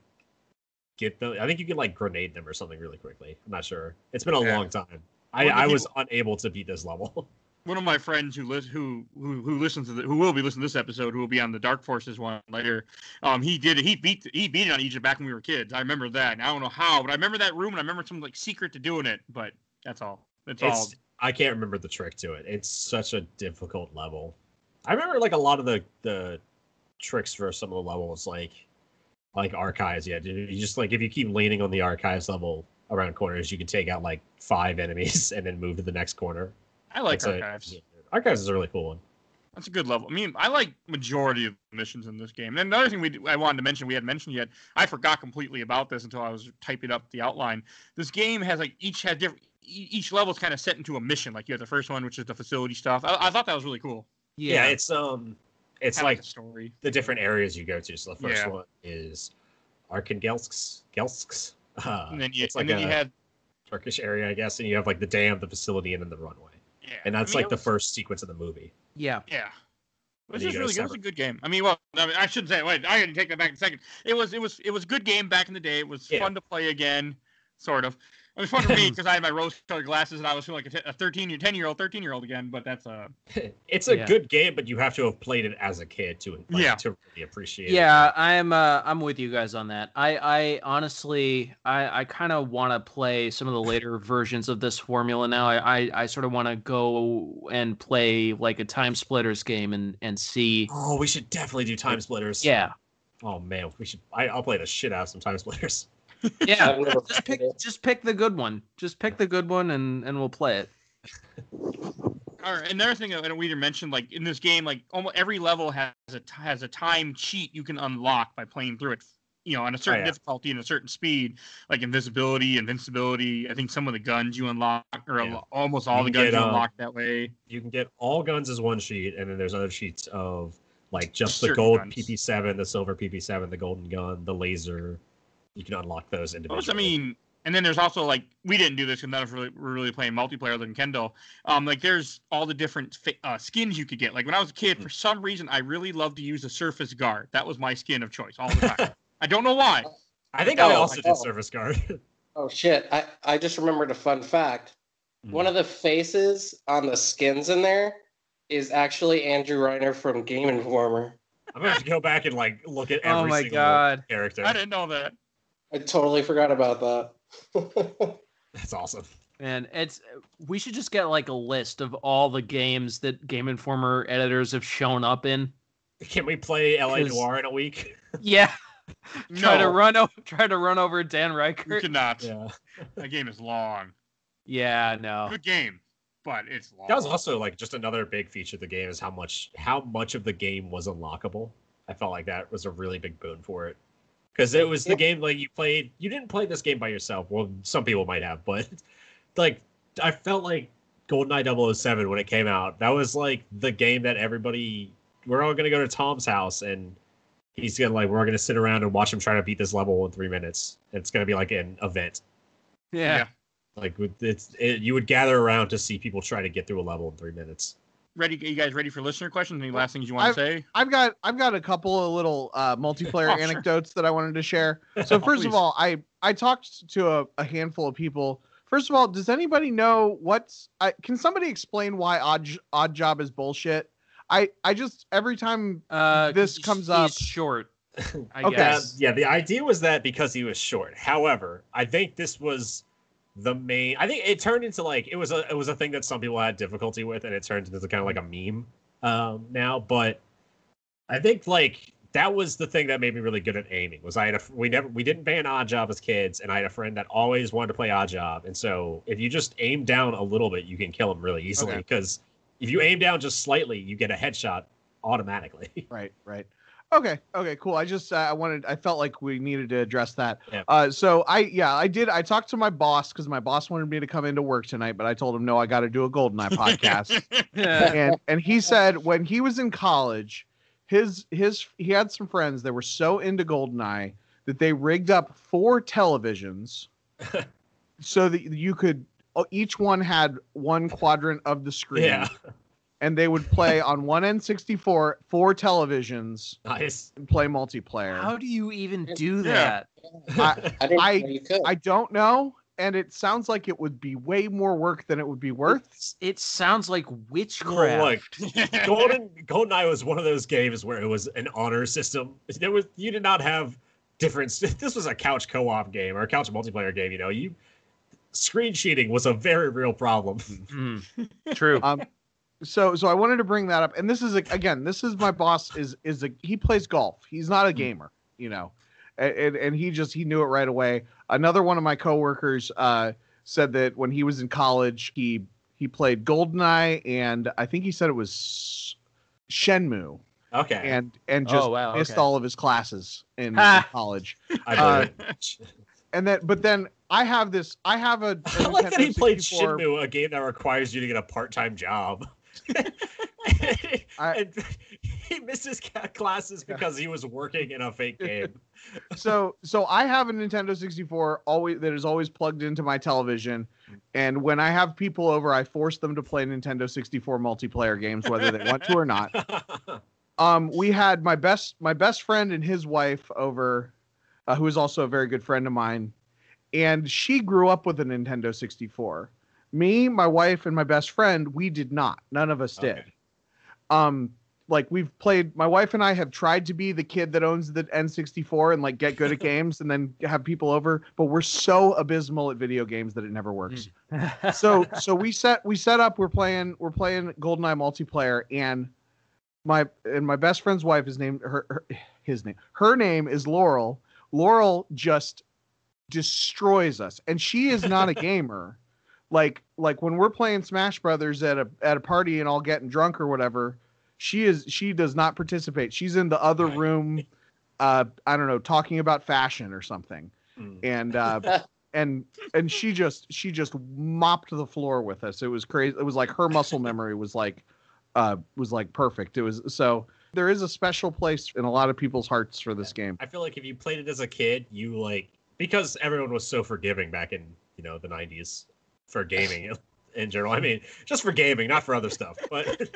get them. I think you can like grenade them or something really quickly. I'm not sure. It's been a Yeah. long time. I, the I was unable to beat this level. <laughs> One of my friends who lis- who who who listens to the who will be listening to this episode, who will be on the Dark Forces one later. Um, he did it. He beat he beat it on Egypt back when we were kids. I remember that. And I don't know how, but I remember that room and I remember some like secret to doing it. But that's all. That's all. I can't remember the trick to it. It's such a difficult level. I remember like a lot of the the tricks for some of the levels. Like like archives. Yeah, you just like if you keep leaning on the archives level around corners, you can take out like five enemies <laughs> and then move to the next corner. I like It's a- archives. archives is a really cool one. That's a good level. I mean, I like majority of missions in this game. And another thing we d- I wanted to mention, we hadn't mentioned yet. I forgot completely about this until I was typing up the outline. This game has like each has different. e- Each level is kind of set into a mission. Like you have the first one, which is the facility stuff. I, I thought that was really cool. Yeah, it's um, it's Kinda like a story. the different areas you go to. So the first Yeah. one is Arkangelsks, Gelsks. Uh, And then you, it's like and then a you had Turkish area, I guess, and you have like the dam, the facility, and then the runway. Yeah. And that's I mean, like it the first sequence of the movie. yeah. Yeah. It was just really good. It was a good game. I mean, well, I, mean, I shouldn't say. Wait, I gotta take that back in a second. It was, it was, it was a good game back in the day. It was Yeah. fun to play again, sort of. It was fun for me <laughs> because I had my rose-colored glasses and I was feeling like a, t- a 13 year, 10 year old, 13 year old again. But that's uh, <laughs> it's a Yeah. good game, but you have to have played it as a kid to like, Yeah. to really appreciate it. Yeah, I'm uh, I'm with you guys on that. I I honestly I I kind of want to play some of the later <laughs> versions of this formula now. I I, I sort of want to go and play like a time splitters game and and see. Oh, we should definitely do time splitters. Yeah, Oh man, we should. I, I'll play the shit out of some time splitters. Yeah. Just pick just pick the good one. Just pick the good one and and we'll play it. all right. Another thing that we didn't like in this game, like almost every level has a t- has a time cheat you can unlock by playing through it. You know, on a certain yeah. difficulty and a certain speed, like invisibility, invincibility. I think some of the guns you unlock, or Yeah. lo- almost all You the guns get, you uh, unlock that way. You can get all guns as one sheet, and then there's other sheets of like just the gold guns. PP7, the silver PP7, the golden gun, the laser. You can unlock those Those, individually. I mean, and then there's also like we didn't do this because none of us really were really playing multiplayer other than Kendall. Um, like there's all the different fi- uh, skins you could get. Like when I was a kid, Hmm. for some reason, I really loved to use the Surface Guard. That was my skin of choice all the time. <laughs> I don't know why. I think I Oh, also my did Surface guard. <laughs> Oh shit! I I just remembered a fun fact. One of the faces on the skins in there is actually Andrew Reiner from Game Informer. I'm gonna have to go back and like look at every Oh my single god. character. I didn't know that. I totally forgot about that. <laughs> That's awesome. And it's we should just get like a list of all the games that Game Informer editors have shown up in. Can we play LA Noire in a week? <laughs> Yeah. <laughs> try to No. run o- try to run over Dan You Ryckert. cannot. Yeah. That game is long. Yeah, no. Good game, but it's long. That was also like just another big feature of the game is how much how much of the game was unlockable. I felt like that was a really big boon for it. Because it was the Yep. game like you played you didn't play this game by yourself. Well, some people might have, but <laughs> like I felt like GoldenEye 007 when it came out. That was like the game that everybody we're all gonna go to Tom's house and he's gonna like we're all gonna sit around and watch him try to beat this level in three minutes. It's gonna be like an event. Yeah. Yeah. Like with- it's it, you would gather around to see people try to get through a level in three minutes. Ready? You guys ready for listener questions? Any last things you want to say? I've got I've got a couple of little uh, multiplayer <laughs> Oh, sure. anecdotes that I wanted to share. <laughs> So first Please. of all, I I talked to a, a handful of people. First of all, does anybody know what's? I, can somebody explain why odd odd job is bullshit? I I just every time Uh, 'cause This comes he's up- short. I Okay. Yeah, guess. yeah, the idea was that because he was short. However, I think this was the main. I think it turned into like it was a it was a thing that some people had difficulty with, and it turned into kind of like a meme um, now. But I think like that was the thing that made me really good at aiming. Was I had a we never we didn't ban odd job as kids, and I had a friend that always wanted to play odd job, and so if you just aim down a little bit, you can kill him really easily Okay. because if you aim down just slightly, you get a headshot automatically. <laughs> Right, right. Okay, okay, cool. I just uh, I wanted I felt like we needed to address that. Yeah. Uh, so I yeah I did I talked to my boss because my boss wanted me to come into work tonight, but I told him no, I got to do a Goldeneye <laughs> podcast. Yeah. and and he said when he was in college, his his he had some friends that were so into Goldeneye that they rigged up four televisions <laughs> so that you could oh, each one had one quadrant of the screen yeah, and they would play on one N64 four televisions nice. and play multiplayer. How do you even do Yeah. that? I, I I- know you could. I don't know, and it sounds like it would be way more work than it would be worth. It's- It sounds like Well, witchcraft. look, Golden GoldenEye was one of those games where it was an honor system. There was you did not have different. <laughs> This was a couch co-op game or a couch multiplayer game. You know, you screen cheating was a very real problem. Mm, true. <laughs> Um, so so I wanted to bring that up, and this is a, again, this is my boss is is a he plays golf. He's not a gamer, you know, and, and, and he just he knew it right away. Another one of my coworkers uh, said that when he was in college, he he played Goldeneye, and I think he said it was Shenmue, Okay. and and just Oh, wow, missed okay. all of his classes in, in <laughs> college. I uh, believe it. And then, but then I have this. I have a. <laughs> a I like that he played 64 Shenmue, a game that requires you to get a part-time job. I- <laughs> and he missed his classes because he was working in a fake game. <laughs> so so I have a Nintendo 64 always that is always plugged into my television, and when I have people over, I force them to play Nintendo 64 multiplayer games, whether they want to or not. <laughs> Um, we had my best my best friend and his wife over, uh, who is also a very good friend of mine, and she grew up with a Nintendo 64. Me, my wife, and my best friend, we did not. None of us did. Okay. Um, like we've played. My wife and I have tried to be the kid that owns the N64 and like get good at <laughs> games, and then have people over. But we're so abysmal at video games that it never works <laughs> so so we <laughs> set we set up we're playing we're playing goldeneye multiplayer and my and my best friend's wife is named her, her his name her name is laurel laurel just destroys us and she is not a gamer like like when we're playing smash brothers at a at a party and all getting drunk or whatever she is she does not participate. She's in the other room uh i don't know talking about fashion or something. Mm. and uh <laughs> and and she just she just mopped the floor with us. It was crazy. It was like her muscle memory was like uh was like perfect. It was so there is a special place in a lot of people's hearts for this game. I feel like if you played it as a kid, you like because everyone was so forgiving back in you know the '90s for <laughs> gaming in general. I mean, just for gaming, not for other stuff. But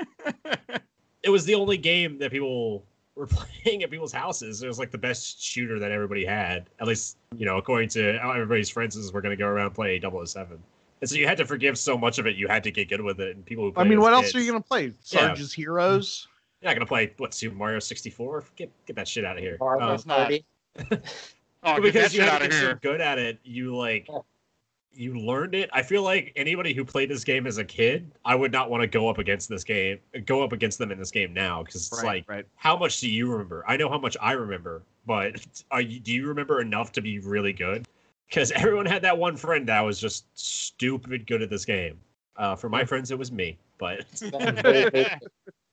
<laughs> it was the only game that people were <laughs> playing at people's houses. It was like the best shooter that everybody had. At least you know, according to everybody's friends, is we're gonna go around and play 007. And so you had to forgive so much of it. You had to get good with it. And people who i mean what else kids- are you gonna play Yeah. sarge's heroes You're not gonna play what Super Mario 64. Get get that shit out of here. Mario Um, not. Oh, because you shit had to get so good at it, you like Yeah. You learned it. I feel like anybody who played this game as a kid, I would not want to go up against this game, go up against them in this game now because it's like, right how much do you remember? I know how much I remember, but <laughs> are you, do you remember enough to be really good? Because everyone had that one friend that was just stupid good at this game. Uh, for my friends, it was me, but <laughs> <laughs>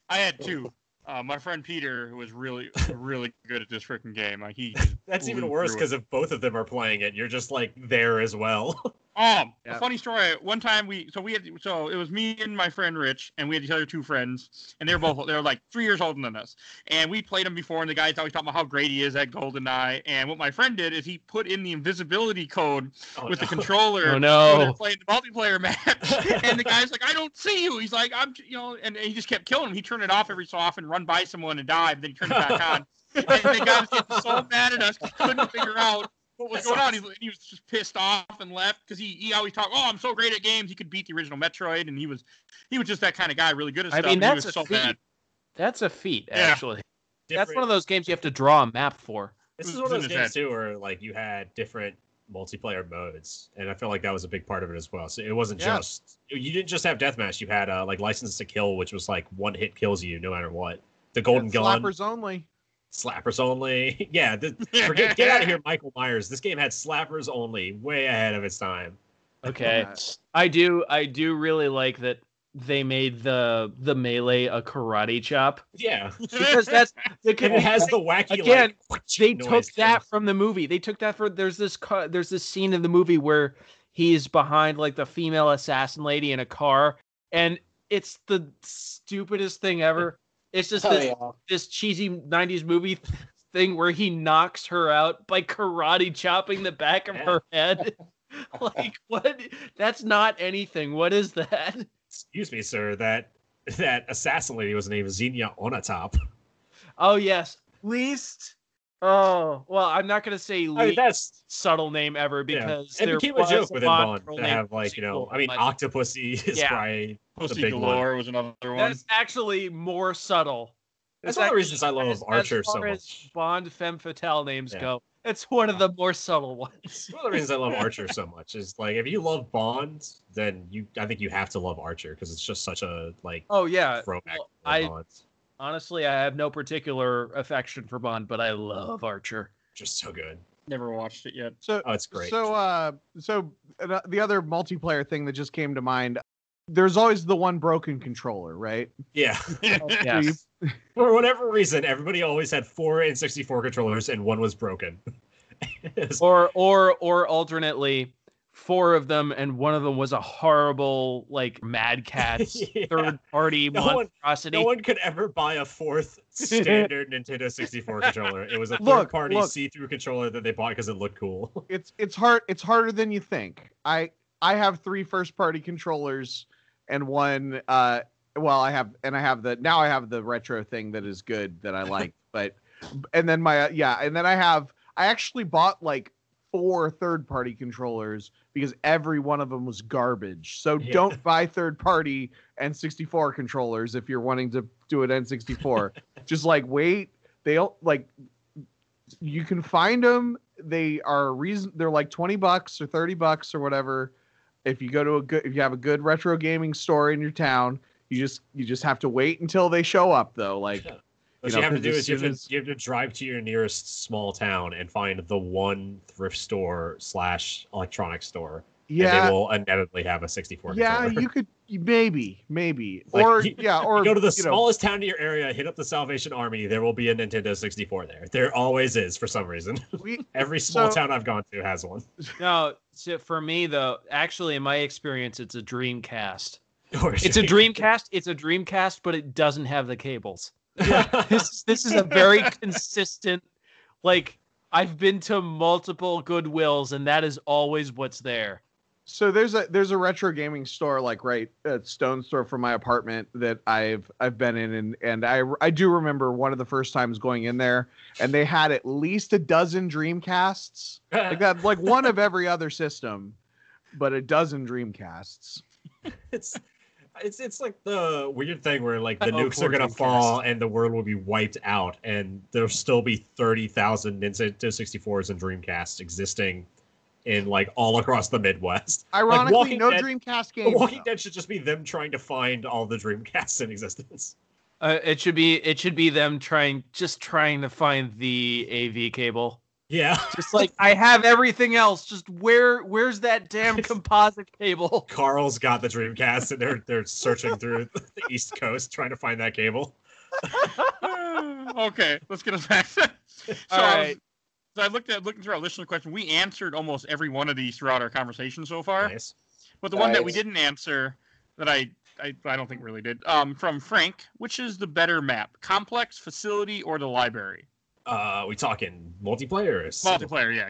I had two. Uh, my friend Peter, was really, really good at this freaking game. Like he. That's even worse because if both of them are playing it, you're just like there as well. Um, Yeah. a funny story. One time we, so we had, so it was me and my friend Rich, and we had these other two friends, and they were both, they were like three years older than us, and we played him before, and the guys always talking about how great he is at GoldenEye, and what my friend did is he put in the invisibility code Oh, with the controller. <laughs> Oh, no. playing the multiplayer <laughs> match, and the guy's like, "I don't see you." He's like, "I'm," you know, and, and he just kept killing him. He turned it off every so often, run by someone and dive, then he turned it back on. <laughs> And the guy was getting so mad at us, he couldn't figure out what was going on. He, he was just pissed off and left because he, he always talked, "Oh, I'm so great at games. He could beat the original Metroid," and he was he was just that kind of guy, really good at stuff. I stuff. mean, and he that's was a so feat. bad. That's a feat, Yeah. actually. That's Different- one of those games you have to draw a map for. This is It one of was those in his games too, where like you had different multiplayer modes, and I feel like that was a big part of it as well. So it wasn't Yeah. just you didn't just have deathmatch. You had uh, like license to kill, which was like one hit kills you no matter what. The golden gun, slappers only slappers only. <laughs> yeah, the, forget get out of here, Michael Myers. This game had slappers only, way ahead of its time. Okay. I do I do really like that they made the the melee a karate chop Yeah, because that's the <laughs> it has the wacky Again, like, <laughs> they took too. that from the movie. They took that for there's this car there's this scene in the movie where he's behind like the female assassin lady in a car and it's the stupidest thing ever. It's just this yeah. this cheesy 90s movie <laughs> thing where he knocks her out by karate chopping the back of her head. <laughs> <laughs> like what that's not anything. What is that? Excuse me, sir. That that assassin lady was named Xenia Onatop. Oh yes. Least Oh, well, I'm not going to say I mean, that's subtle name ever yeah. because it there became a was joke within Bond Bond to have like you know. I mean, but Octopussy <laughs> is Yeah. probably Pussy big one. Galore was another one. That's actually more subtle. That's It's one of the reasons I love as- Archer as far so as much. Bond femme fatale names Yeah. go. It's one of the more subtle ones. One of the reasons I love <laughs> Archer so much is like if you love Bond, then you I think you have to love Archer because it's just such a like Oh yeah. throwback. well, to I- Bond. Honestly, I have no particular affection for Bond, but I love Archer. Just so good. Never watched it yet. So Oh, it's great. So, uh, so uh, the other multiplayer thing that just came to mind, there's always the one broken controller, right? yeah. <laughs> <laughs> Yes. <laughs> For whatever reason, everybody always had four N64 controllers and one was broken. Or or or alternately four of them and one of them was a horrible like mad <laughs> cats Yeah. third party No one- monstrosity no one could ever buy a fourth standard Nintendo 64 <laughs> controller. It was a Look, third-party look. see-through controller that they bought because it looked cool. <laughs> It's it's hard. It's harder than you think. I I have three first party controllers and one. Uh, well, I have and I have the now I have the retro thing that is good that I like. but and then my uh, yeah, and then I have I actually bought like four third party controllers because every one of them was garbage. So Yeah. don't buy third party N64 controllers if you're wanting to do an N64. <laughs> Just like wait, they'll like you can find them. They are reason they're like 20 bucks or 30 bucks or whatever. If you go to a good if you have a good retro gaming store in your town, you just you just have to wait until they show up though. Like What You you, have to do is you have to, you have to drive to your nearest small town and find the one thrift store slash electronics store. And yeah, they will inevitably have a 64 yeah, controller. you could maybe maybe <laughs> Like, or you- yeah or You go to the you know, smallest town in your area, hit up the Salvation Army. There will be a Nintendo 64 there. There always is for some reason. <laughs> we, Every small So- town I've gone to has one. <laughs> no so for me though actually in my experience it's a dreamcast it's a dreamcast it's a dreamcast but it doesn't have the cables Yeah. <laughs> this this is a very <laughs> consistent like i've been to multiple goodwills and that is always what's there. So there's a there's a retro gaming store like right at Stone store from my apartment that I've I've been in and and I I do remember one of the first times going in there and they had at least a dozen Dreamcasts. Like that like one of <laughs> every other system but a dozen Dreamcasts. It's it's it's like the weird thing where like the Oh, nukes are gonna Dreamcast. fall and the world will be wiped out and there'll still be thirty thousand Nintendo 64s and Dreamcasts existing in like all across the Midwest. ironically Walking no Dead- Dreamcast The games Walking though. Dead should just be them trying to find all the Dreamcasts in existence. uh, it should be it should be them trying just trying to find the av cable Yeah. just like <laughs> i have everything else just where where's that damn <laughs> composite cable Carl's got the Dreamcast and they're they're searching through <laughs> the East Coast trying to find that cable. okay, let's get us back. so, All I, was- so I looked at looking through our listener question. We answered almost every one of these throughout our conversation so far. Nice. But the one that we didn't answer that I, I I don't think really did. Um, from Frank, which is the better map, complex, facility, or the library? Uh, we talking multiplayer? Multiplayer, yeah.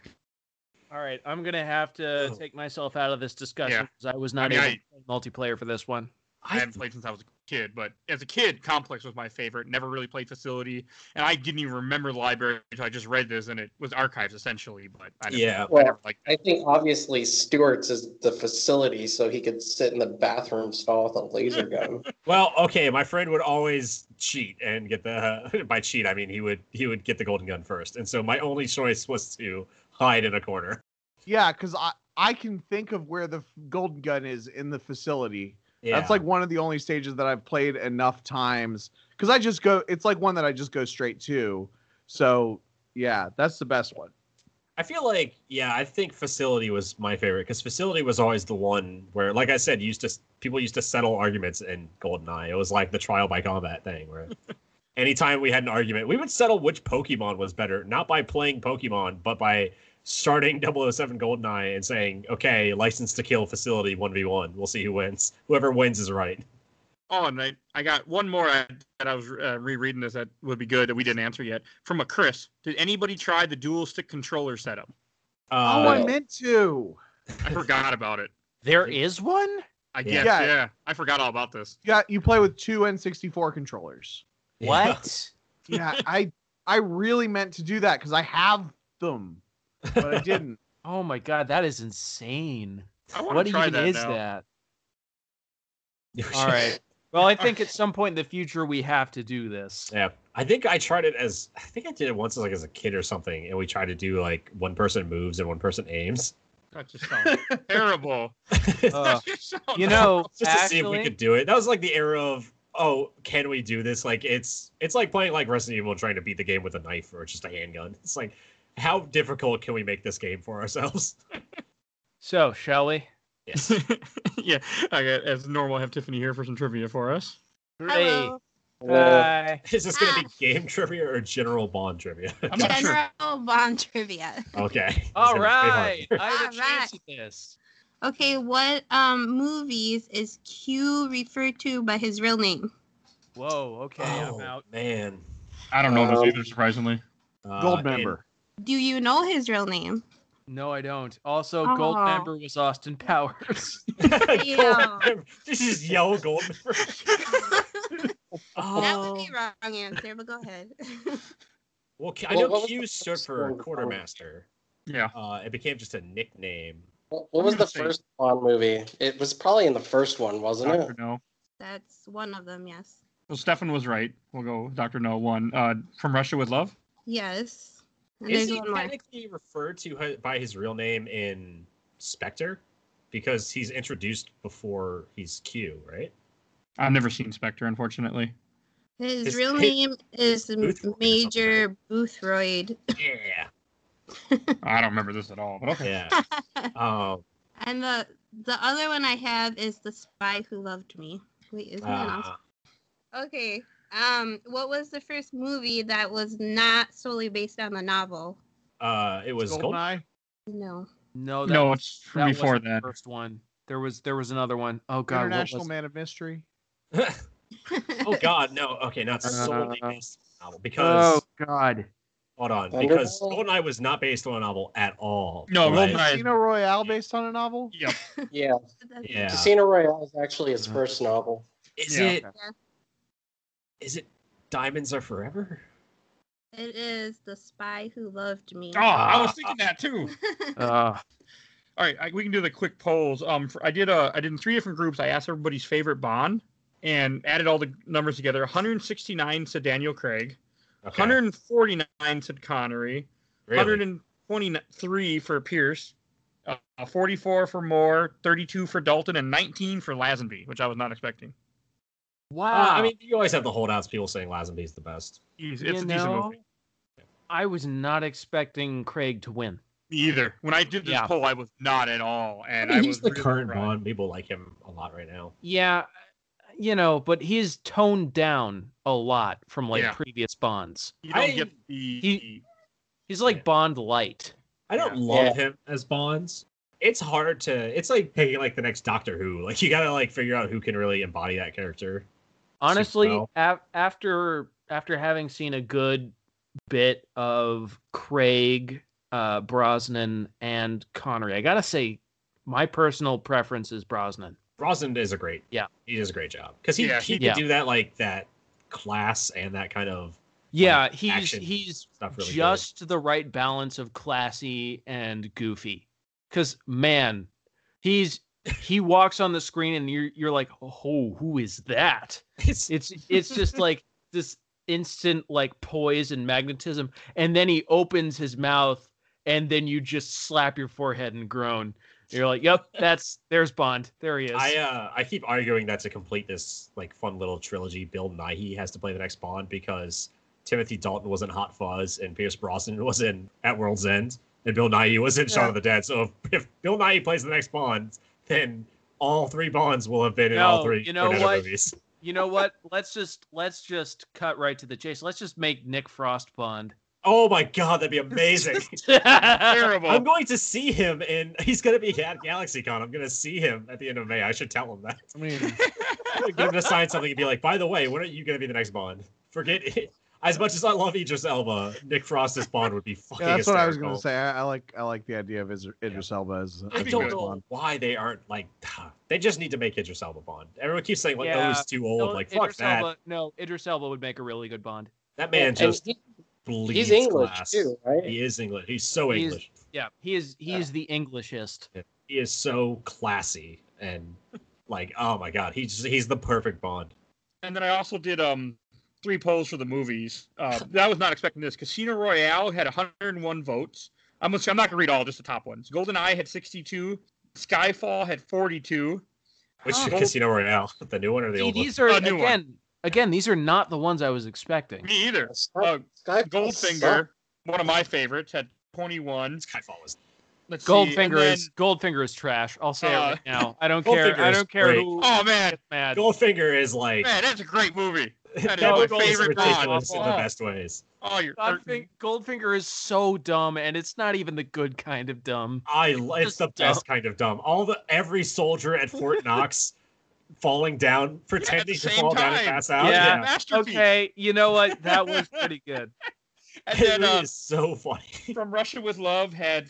all right i'm gonna have to Oh. take myself out of this discussion Yeah. because i was not mean, able I- to play multiplayer for this one I haven't played since I was a kid, but as a kid, Complex was my favorite. Never really played Facility, and I didn't even remember the library until I just read this, and it was archives essentially. But I never, Yeah. I never liked I think obviously Stuart's is the facility, so he could sit in the bathroom stall with a laser gun. <laughs> Well, okay, my friend would always cheat and get the <laughs> by cheat I mean he would he would get the golden gun first. And so my only choice was to hide in a corner. yeah because I I can think of where the golden gun is in the facility Yeah. That's like one of the only stages that I've played enough times because I just go. It's like one that I just go straight to. So yeah, that's the best one. I feel like yeah, I think facility was my favorite because facility was always the one where like I said, used to people used to settle arguments in GoldenEye. It was like the trial by combat thing where <laughs> anytime we had an argument, we would settle which Pokemon was better, not by playing Pokemon, but by starting <laughs> 007 GoldenEye and saying, okay, license to kill facility 1v1. We'll see who wins. Whoever wins is right. Oh, and I, I got one more I- that I was uh, rereading this that would be good that we didn't answer yet from a Chris. Did anybody try the dual stick controller setup? oh, Uh, I meant to. I forgot about it. there is one I Yeah. guess, yeah. Yeah. I forgot all about this. Yeah, you play with two N64 controllers. what <laughs> Yeah, I I really meant to do that because I have them, but I <laughs> didn't. oh my god that is insane what even that is now. that <laughs> all right well i think at some point in the future we have to do this Yeah, I think I tried it as I think I did it once as like as a kid or something, and we tried to do like one person moves and one person aims, That just sounds <laughs> terrible. Uh, just sounds you know just to see if we could do it. That was like the era of oh, can we do this? Like it's it's like playing like Resident Evil trying to beat the game with a knife or just a handgun. It's like how difficult can we make this game for ourselves? <laughs> So, shall we? yes. <laughs> yeah, I got as normal. I have Tiffany here for some trivia for us. Three. Hello. Uh, Bye. <laughs> Is this gonna be game trivia or general Bond trivia? I'm not sure. General Bond trivia. okay. All It's right. I have a All chance right. at this. Okay, what um movies is Q referred to by his real name? Whoa. Okay. I'm Oh, out. man. I don't know Um, this either, surprisingly. Uh, Goldmember. Do you know his real name? No, I don't. Also, gold Oh. member was Austin Powers. <laughs> Gold Yeah. member. This is yellow Goldmember. <laughs> That would Oh. be wrong answer, but go ahead. <laughs> Well, I know what was Q stood for quartermaster. Yeah. Uh, it became just a nickname. What what was the first Bond movie? It was probably in the first one, wasn't Doctor it? No. That's one of them, yes. Well, Stefan was right. We'll go Doctor No one. Uh, from Russia with Love. Yes. And Is he one more. technically referred to by his real name in Spectre? Because he's introduced before he's Q, right? I've never seen Spectre, unfortunately. His His- real his- name is Boothroyd Major Boothroyd. Yeah. <laughs> I don't remember this at all, but okay. Yeah. <laughs> um, And the the other one I have is The Spy Who Loved Me. Wait, isn't it? uh, Okay. Um, what was the first movie that was not solely based on the novel? uh, it was Gold. Goldeneye. No. No, that, No, was- it's that before wasn't the that. first one. There was there was another one. Oh god, International was- Man of Mystery. <laughs> oh God, no. Okay, not solely Uh, based on a novel because Oh god. hold on, Thunderball? because Goldeneye was not based on a novel at all. No, right? Goldeneye- Casino Royale based on a novel. Yep. <laughs> Yeah. Yeah. Casino Royale is actually his first novel. Is Yeah. it? Yeah. Is it Diamonds Are Forever? It is The Spy Who Loved Me. Oh, I was thinking that too. Uh, <laughs> All right, I, we can do the quick polls. Um, for, I did uh, I did in three different groups. I asked everybody's favorite Bond, and added all the numbers together. 169 said Daniel Craig. Okay. 149 said Connery. Really? 123 for Pierce. Uh, 44 for Moore. 32 for Dalton, and 19 for Lazenby, which I was not expecting. Wow. Uh, I mean, you always have the holdouts. People saying Lazenby's the best. It's, You it's a decent movie. I was not expecting Craig to win. Me either. When I did this Yeah. poll, I was not at all, and <laughs> I I, mean, was he's the really current surprised. Bond. People like him a lot right now. Yeah, you know, but he's toned down a lot from like Yeah. previous Bonds. You don't I- get the. He- He's like Yeah. Bond light. I don't Yeah. love him as Bonds. It's hard to. It's like picking like the next Doctor Who. Like you gotta like figure out who can really embody that character. Honestly, af- after after having seen a good bit of Craig, uh, Brosnan, and Connery, I gotta say, my personal preference is Brosnan. Brosnan is a great. Yeah. he does a great job because he Yeah, he he- can Yeah. do that like that class and that kind of Yeah, he's he's stuff. Really good. just the right balance of classy and goofy. Cause man, he's he walks on the screen and you're you're like, oh, who is that? It's, It's it's just like this instant like poise and magnetism, and then he opens his mouth, and then you just slap your forehead and groan. You're like, yep, that's there's Bond. There he is. I uh I keep arguing that to complete this like fun little trilogy, Bill Nighy has to play the next Bond because Timothy Dalton was in Hot Fuzz and Pierce Brosnan <laughs> was in At World's End and Bill Nighy was in Shaun of the Dead. So if, if Bill Nighy plays the next Bond, then all three Bonds will have been in all three you know Cornetto what? movies. you know what? Let's just let's just cut right to the chase. Let's just make Nick Frost Bond. Oh my god, that'd be <laughs> amazing. <laughs> terrible. I'm going to see him and he's gonna be at GalaxyCon. I'm gonna see him at the end of May. I should tell him that. I mean, <laughs> Get him to sign something and be like, by the way, when are you gonna be the next Bond? Forget it. As much as I love Idris Elba, Nick Frost's Bond would be <laughs> fucking yeah, that's what I was gonna say. I, I like I like the idea of Is- Idris Elba as. I That'd don't know Bond. why they aren't like. <sighs> They just need to make Idris Elba Bond. Everyone keeps saying like, Yeah, "Oh, he's too old." No, like, fuck Idris that. Elba, no, Idris Elba would make a really good Bond. That man And just he- bleeds he's English class. too, right? He is English. He's so He's- English. Yeah, he is he is the Englishest. He is so classy and like, oh my god, he's he's the perfect Bond. And then I also did um three polls for the movies. Uh, <laughs> I was not expecting this. Casino Royale had 101 votes. I'm gonna, I'm not gonna read all, just the top ones. Golden Eye had 62. Skyfall had 42. Which Oh. Casino Royale, <laughs> the new one or the See, old one? these are A new one. again again these are not the ones I was expecting. Me either. Uh, Skyfall Goldfinger, sucked. one of my favorites, had 21. Skyfall was. Let's Goldfinger then- is Goldfinger is trash. I'll say it Uh, right now. I don't care. I don't care great. who Oh man, mad. Goldfinger is like man, that's a great movie. That is that my movie is favorite ridiculous Bond. in the Oh. best ways. Oh, you're Goldfing- Goldfinger is so dumb, and it's not even the good kind of dumb. I l- it's Just the dumb. best kind of dumb. All the every soldier at Fort <laughs> Knox falling down, pretending to same fall down and pass out. Yeah. Yeah, masterpiece. Okay, you know what? That was <laughs> pretty good. And it then really uh, is so funny. <laughs> from Russia with Love had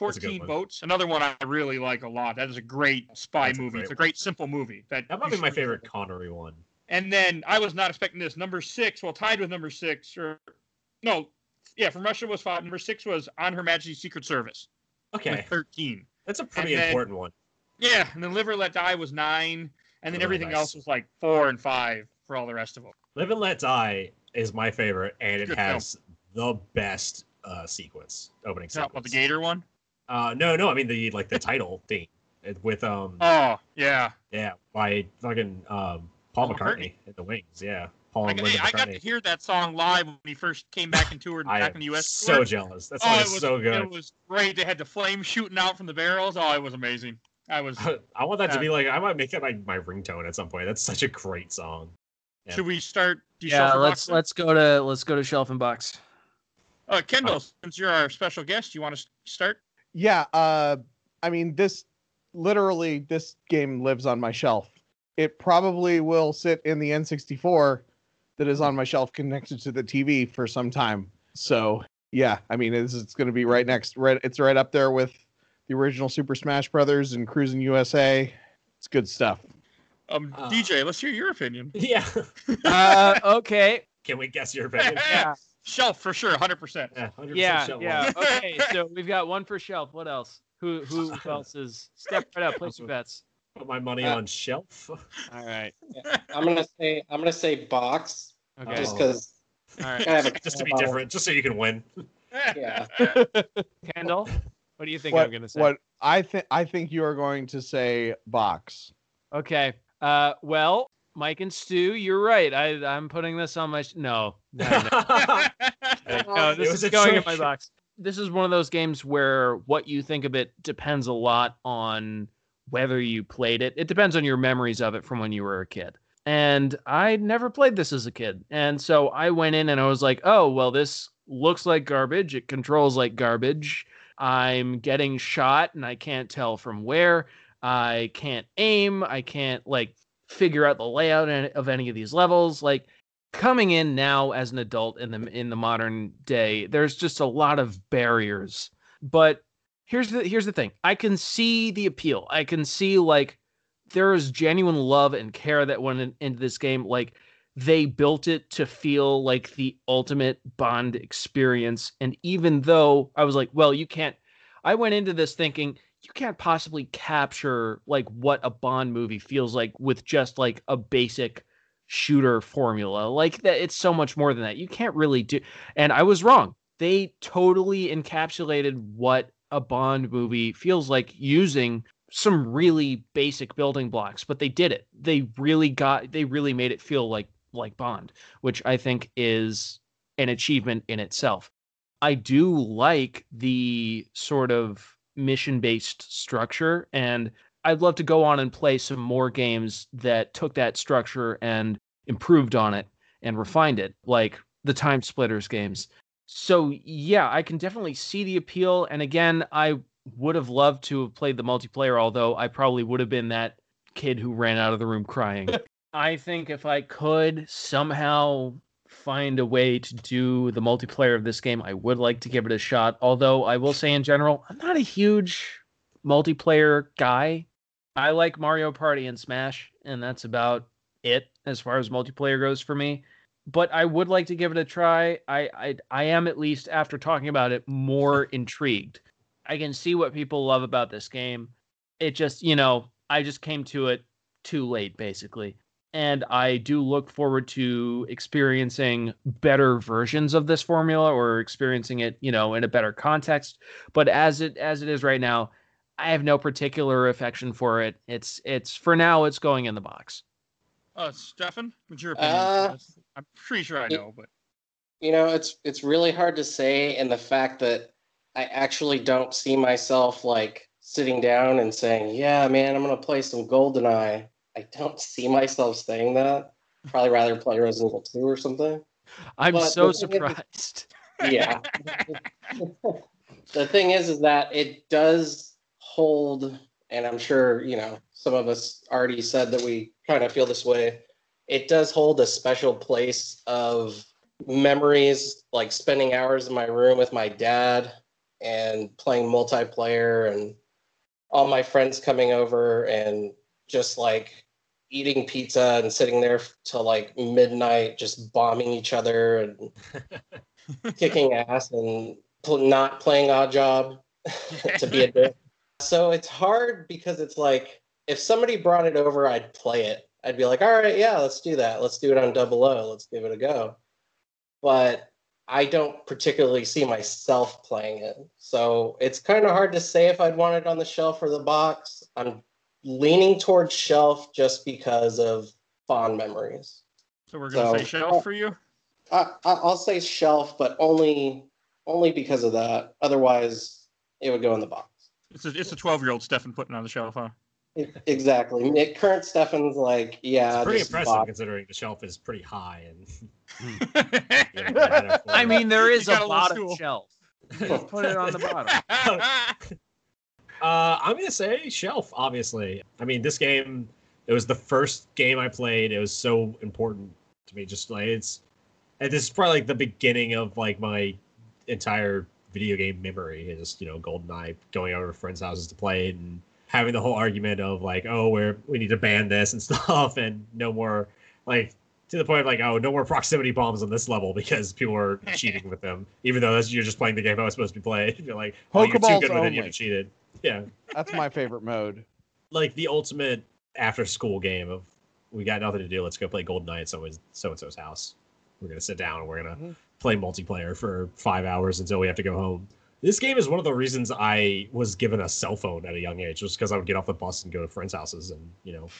That's a good 14 one. votes. Another one I really like a lot. That is a great spy That's a movie. great it's a one. great simple movie. That That might be my favorite Connery one. And then I was not expecting this. Number six, well, tied with number six, or no, yeah, from Russia was five. Number six was On Her Majesty's Secret Service Okay, 13. that's a pretty And then- important one. Yeah, and then Live or Let Die was nine, and then Oh, everything nice. else was like four and five for all the rest of them. Live and Let Die is my favorite, and it Good has the best uh, sequence opening sequence. what the Gator one? Uh, no, no, I mean the like the <laughs> title theme with um Oh yeah, yeah by fucking um Paul Paul McCartney, McCartney. in the Wings. Yeah, Paul I, and Linda I got to hear that song live when he first came back and toured <laughs> back in the U.S. so tour. jealous. That Oh, song it is was so good. It was great. They had the flames shooting out from the barrels. Oh, it was amazing. I was. <laughs> I want that to be like I might make it like my ringtone at some point. That's such a great song. Yeah. Should we start? Do Yeah, let's box? let's go to let's go to shelf and box. Uh, Kendall, since you're our special guest, you want to start? Yeah, uh, I mean, this literally this game lives on my shelf. It probably will sit in the N64 that is on my shelf connected to the TV for some time. So yeah, I mean, it's, it's going to be right next. Right, it's right up there with the original Super Smash Brothers and Cruis'n USA. It's good stuff. Um, Uh, DJ, let's hear your opinion. <laughs> Yeah. Uh, okay. Can we guess your opinion? <laughs> Yeah. Shelf for sure, hundred percent. Yeah, 100% Yeah, shell yeah. Okay, so we've got one for shelf. What else? Who who <laughs> else is step right up, place your bets. Put my money Uh, on shelf. All <laughs> right. I'm gonna say I'm gonna say box Okay. just because All right. I just to be different, just so you can win. <laughs> Yeah. <laughs> Kendall, what do you think what, I'm gonna say? what I think I think you are going to say box. Okay. Uh well, Mike and Stu, you're right. I I'm putting this on my sh- no. No, no. no, this is a going in my box. This is one of those games where what you think of it depends a lot on whether you played it. It depends on your memories of it from when you were a kid. And I never played this as a kid. And so I went in and I was like, oh, well, this looks like garbage. It controls like garbage. I'm getting shot and I can't tell from where. I can't aim. I can't like figure out the layout of any of these levels. Like coming in now as an adult in the in the modern day, there's just a lot of barriers. But here's the here's the thing. I can see the appeal. I can see like there is genuine love and care that went in, into this game. Like they built it to feel like the ultimate Bond experience. And even though I was like, well, you can't. I went into this thinking you can't possibly capture like what a Bond movie feels like with just like a basic shooter formula. Like that it's so much more than that. You can't really do and I was wrong. They totally encapsulated what a Bond movie feels like using some really basic building blocks, but they did it. They really got they really made it feel like like Bond, which I think is an achievement in itself. I do like the sort of mission based structure and I'd love to go on and play some more games that took that structure and improved on it and refined it, like the Time Splitters games. So, yeah, I can definitely see the appeal. And again, I would have loved to have played the multiplayer, although I probably would have been that kid who ran out of the room crying. <laughs> I think if I could somehow find a way to do the multiplayer of this game, I would like to give it a shot. Although I will say in general, I'm not a huge multiplayer guy. I like Mario Party and Smash, and that's about it as far as multiplayer goes for me. But I would like to give it a try. I I, I am at least after talking about it more intrigued. I can see what people love about this game. It just, you know, I just came to it too late basically. And I do look forward to experiencing better versions of this formula or experiencing it, you know, in a better context. But as it as it is right now, I have no particular affection for it. It's it's for now it's going in the box. Uh, Stefan, what's your opinion? Uh, on this? I'm pretty sure I it- know, but You know, it's it's really hard to say in the fact that I actually don't see myself like sitting down and saying, "Yeah, man, I'm gonna play some GoldenEye." I don't <laughs> see myself saying that. Probably rather play Resident Evil 2 or something. I'm But so the thing is- surprised. <laughs> Yeah. <laughs> the thing is, is that it does hold, and I'm sure you know some of us already said that we kind of feel this way. It does hold a special place of memories, like spending hours in my room with my dad and playing multiplayer, and all my friends coming over and just like eating pizza and sitting there till like midnight, just bombing each other and <laughs> kicking ass and pl- not playing Oddjob <laughs> to be a dick. So it's hard because it's like if somebody brought it over, I'd play it. I'd be like, all right, yeah, let's do that. Let's do it on double O. Let's give it a go. But I don't particularly see myself playing it. So it's kind of hard to say if I'd want it on the shelf or the box. I'm leaning towards shelf just because of fond memories. So we're gonna say shelf for you. I, I- I'll say shelf, but only only because of that. Otherwise, it would go in the box. It's a it's a twelve year old Stefan putting on the shelf, huh? Exactly. Nick- Current Stefan's like, yeah, It's pretty impressive box- considering the shelf is pretty high and <laughs> <laughs> I mean, there is a got a little bottom shelf. <laughs> Just put it on the bottom. Uh, I'm gonna say shelf. Obviously, I mean this game. It was the first game I played. It was so important to me. Just like it's, and this is probably like the beginning of like my entire video game memory. Is just you know GoldenEye going over to friends' houses to play it and having the whole argument of like, oh, we're we need to ban this and <laughs> stuff, and no more like to the point of like, oh, no more proximity bombs on this level because people are <laughs> cheating with them, even though that's, you're just playing the game I was supposed to be playing. <laughs> You're like, oh, you're too good with it, you cheated. Yeah That's my favorite mode. like the ultimate after school game of we got nothing to do. Let's go play GoldenEye at someone's so and so's house. We're gonna sit down and we're gonna Mhm. Play multiplayer for five hours until we have to go home. This game is one of the reasons I was given a cell phone at a young age, just because I would get off the bus and go to friends' houses, and you know,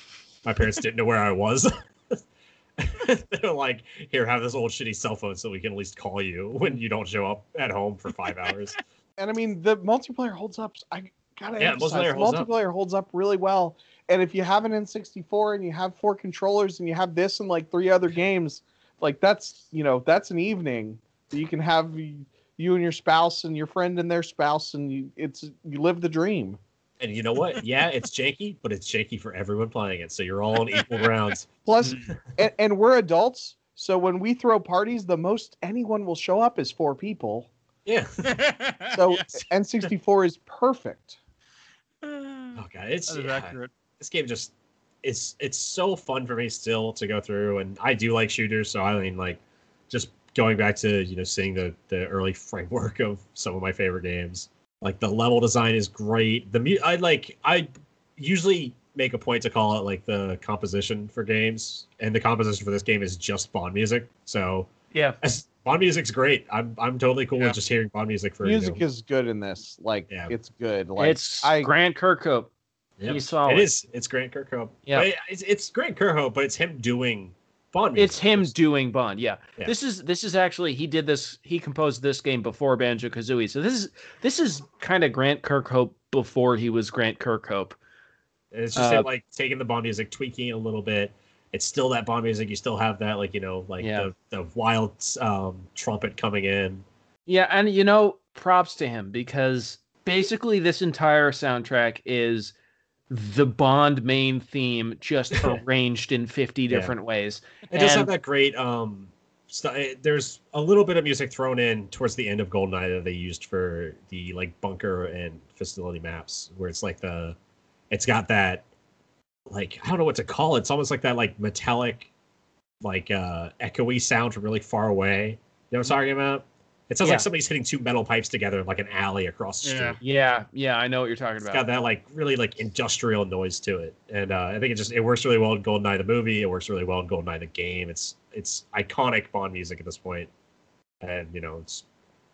my parents didn't know where I was. <laughs> they were like, "Here, have this old shitty cell phone, so we can at least call you when you don't show up at home for five hours." <laughs> And I mean, the multiplayer holds up. I gotta Yeah, multiplayer holds up. multiplayer holds up really well. And if you have an N64 and you have four controllers and you have this and like three other games, like that's you know that's an evening that you can have you and your spouse and your friend and their spouse and you it's you live the dream. And you know what? Yeah, it's janky, but it's janky for everyone playing it, so you're all on equal grounds. <laughs> Plus, and, and we're adults, so when we throw parties, the most anyone will show up is four people. Yeah. <laughs> So Yes. N64 is perfect. <sighs> Oh god, it's yeah, accurate. this game just it's it's so fun for me still to go through, and I do like shooters, so I mean like just going back to you know seeing the the early <laughs> framework of some of my favorite games. Like the level design is great. The mu- I like I usually make a point to call it like the composition for games, and the composition for this game is just Bond music. So Yeah. as, Bond music's great. I'm I'm totally cool Yeah. with just hearing Bond music for you Music know, is good in this. Like Yeah. it's good. Like it's I Grant Kirkhope. Yep. He's solid. It is. It's Grant Kirkhope. Yeah. But It's, it's Grant Kirkhope, but it's him doing Bond music. It's him doing Bond. Yeah. Yeah. This is this is actually he did this. He composed this game before Banjo Kazooie. So this is this is kind of Grant Kirkhope before he was Grant Kirkhope. It's just uh, him like taking the Bond music, tweaking it a little bit. It's still that Bond music. You still have that like you know like Yeah. the, the wild um, trumpet coming in. Yeah, and you know, props to him because basically this entire soundtrack is the Bond main theme just <laughs> arranged in 50 Yeah. different ways. It does have that great um. St- there's a little bit of music thrown in towards the end of Goldeneye that they used for the like bunker and facility maps, where it's like the, it's got that, like I don't know what to call it. It's almost like that like metallic, like uh echoey sound from really far away. You know what I'm talking about? It sounds Yeah. like somebody's hitting two metal pipes together in like an alley across the street. Yeah. Yeah, yeah, I know what you're talking It's about. got that like really like industrial noise to it, and uh, I think it just it works really well in Goldeneye the movie. It works really well in Goldeneye the game. It's it's iconic Bond music at this point, and you know it's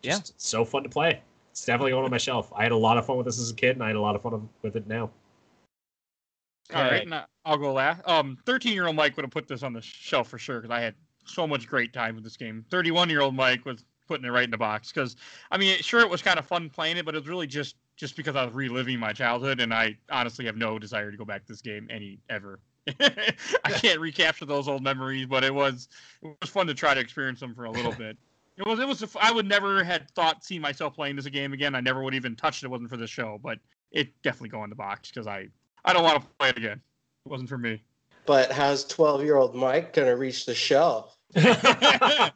Yeah. just it's so fun to play. It's definitely going on my shelf. I had a lot of fun with this as a kid, and I had a lot of fun with it now. All right, Okay. right, now I'll go last. Um, 13 year old Mike would have put this on the shelf for sure because I had so much great time with this game. 31 year old Mike was putting it right in the box because I mean, sure, it was kind of fun playing it, but it was really just just because I was reliving my childhood, and I honestly have no desire to go back to this game any ever. <laughs> I can't recapture those old memories, but it was it was fun to try to experience them for a little <laughs> bit. It was it was I would never had thought see myself playing this game again. I never would even touched it. it wasn't for this show, but it definitely go in the box because I I don't want to play it again. It wasn't for me. But how's 12 year old Mike going to reach the shelf? <laughs>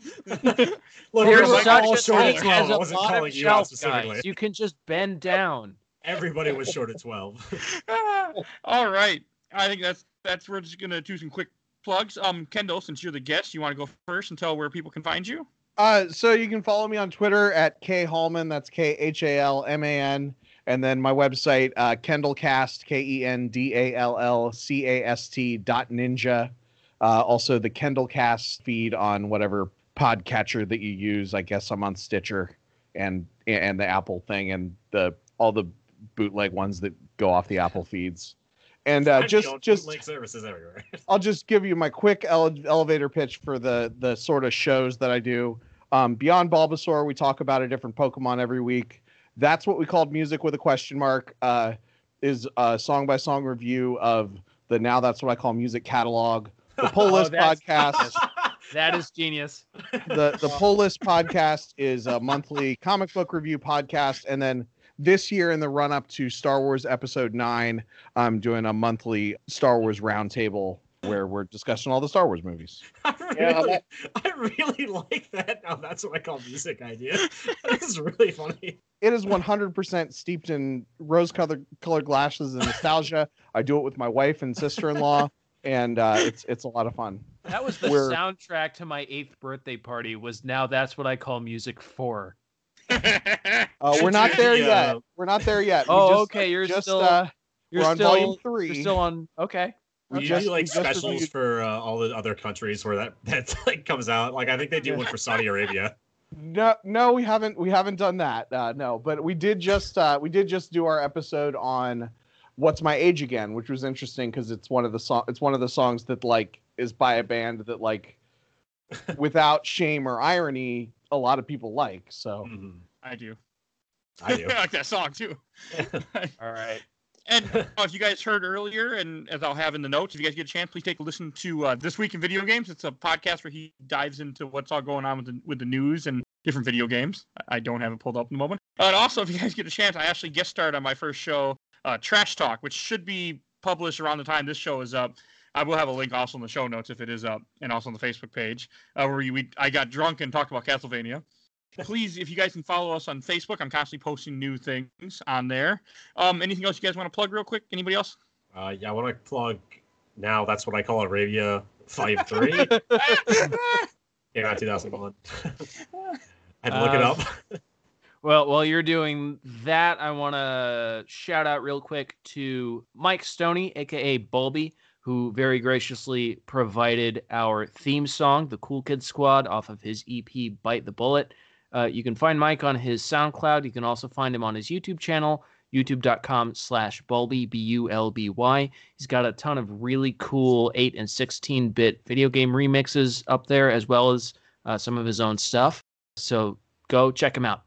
Look, There's like such all a short thing at 12. as I a wasn't lot calling of you out shelf specifically. guys. You can just bend down. Everybody was short at 12. <laughs> All right. I think that's that's we're just gonna do some quick plugs. Um, Kendall, since you're the guest, you want to go first and tell where people can find you? Uh, so you can follow me on Twitter at K Halman. That's K H A L M A N. And then my website, uh, Kendallcast, K E N D A L L C A S T dot ninja. Uh, also, the Kendall Cast feed on whatever podcatcher that you use. I guess I'm on Stitcher and and the Apple thing and the all the bootleg ones that go off the Apple feeds. And uh, <laughs> just just link services everywhere. <laughs> I'll just give you my quick ele- elevator pitch for the the sort of shows that I do. Um, Beyond Bulbasaur, we talk about a different Pokemon every week. That's what we called music with a question mark. Uh, is a song by song review of the now that's what I call music catalog. The Pull <laughs> Oh, List that's- podcast. <laughs> That is genius. The the Pull List podcast is a monthly comic book review podcast, and then this year in the run up to Star Wars Episode Nine, I'm doing a monthly Star Wars roundtable where we're discussing all the Star Wars movies. <laughs> I Yeah, really, that- I really like that. Now that's what I call music idea. That's really funny. it is 100% steeped in rose colored colored glasses and nostalgia. I do it with my wife and sister-in-law and uh, it's it's a lot of fun. That was the We're- soundtrack to my eighth birthday party. Was now that's what I call music for. Uh, we're not there Yeah. yet. We're not there yet. We Oh, just- okay. You're Just still. uh, you're we're on still. volume You're three. still on. Okay. We We just- do like we just specials reviewed- for uh, all the other countries where that <laughs> that like comes out. Like I think they do one for Saudi Arabia. No, no, we haven't. We haven't done that. Uh, no, but we did just. Uh, we did just do our episode on "What's My Age Again," which was interesting because it's one of the song. It's one of the songs that like is by a band that like, <laughs> without shame or irony, a lot of people like. So Mhm. I do. I do. <laughs> I like that song too. <laughs> All right. And uh, if you guys heard earlier, and as I'll have in the notes, if you guys get a chance, please take a listen to uh, this week in video games. It's a podcast where he dives into what's all going on with the with the news and different video games. I- I don't have it pulled up in the moment. Uh, and also, if you guys get a chance, I actually guest starred on my first show, uh, Trash Talk, which should be published around the time this show is up. I will have a link also in the show notes if it is up, and also on the Facebook page uh, where we, we I got drunk and talked about Castlevania. Please, if you guys can follow us on Facebook, I'm constantly posting new things on there. Um, anything else you guys want to plug real quick? Anybody else? Uh, yeah, I want to plug now. That's what I call Arabia Five Three. <laughs> Came out 2001. I <laughs> had to look it Uh, up. Well, while you're doing that, I want to shout out real quick to Mike Stoney, aka Bulby, who very graciously provided our theme song, "The Cool Kid Squad," off of his EP "Bite the Bullet." Uh, you can find Mike on his SoundCloud. You can also find him on his YouTube channel, youtube.com/slash Bulby B U L B Y. He's got a ton of really cool 8 and 16-bit video game remixes up there, as well as uh, some of his own stuff. So go check him out.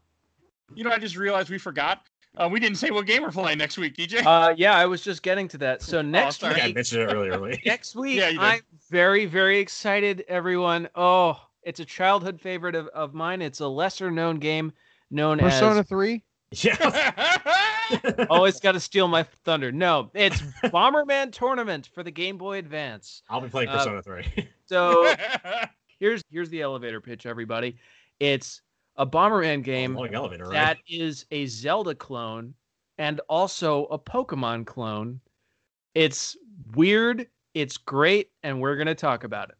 You know, I just realized we forgot. Uh, we didn't say what game we're playing next week, DJ. Uh, yeah, I was just getting to that. So next sorry. I think I week, mentioned it earlier. <laughs> Next week, Yeah. I'm very, very excited. Everyone, oh, it's a childhood favorite of, of mine. It's a lesser known game known as Persona as. Three. <laughs> Yeah. <laughs> Always got to steal my thunder. No, it's Bomberman Tournament for the Game Boy Advance. I'll be playing Persona 3. So here's here's the elevator pitch, everybody. It's a Bomberman oh, game Long elevator, right? that is a Zelda clone and also a Pokemon clone. It's weird, it's great, and we're gonna talk about it.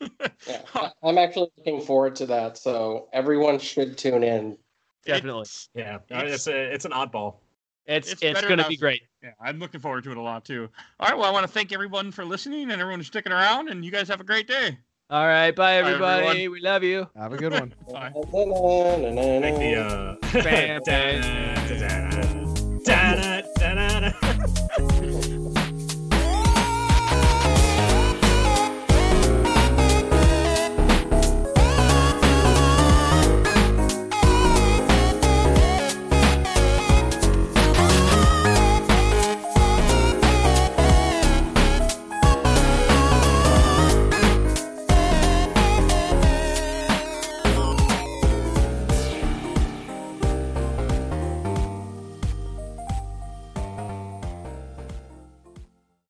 <laughs> Yeah, I- I'm actually looking forward to that. So everyone should tune in. Definitely. It's, Yeah, it's a it's an oddball. It's It's it's, gonna be great. yeah, I'm looking forward to it a lot too. All right, well, I want to thank everyone for listening and everyone who's sticking around, and you guys have a great day. All right, bye everybody. Bye, we love you. Have a good one. <laughs> bye. <laughs> <laughs>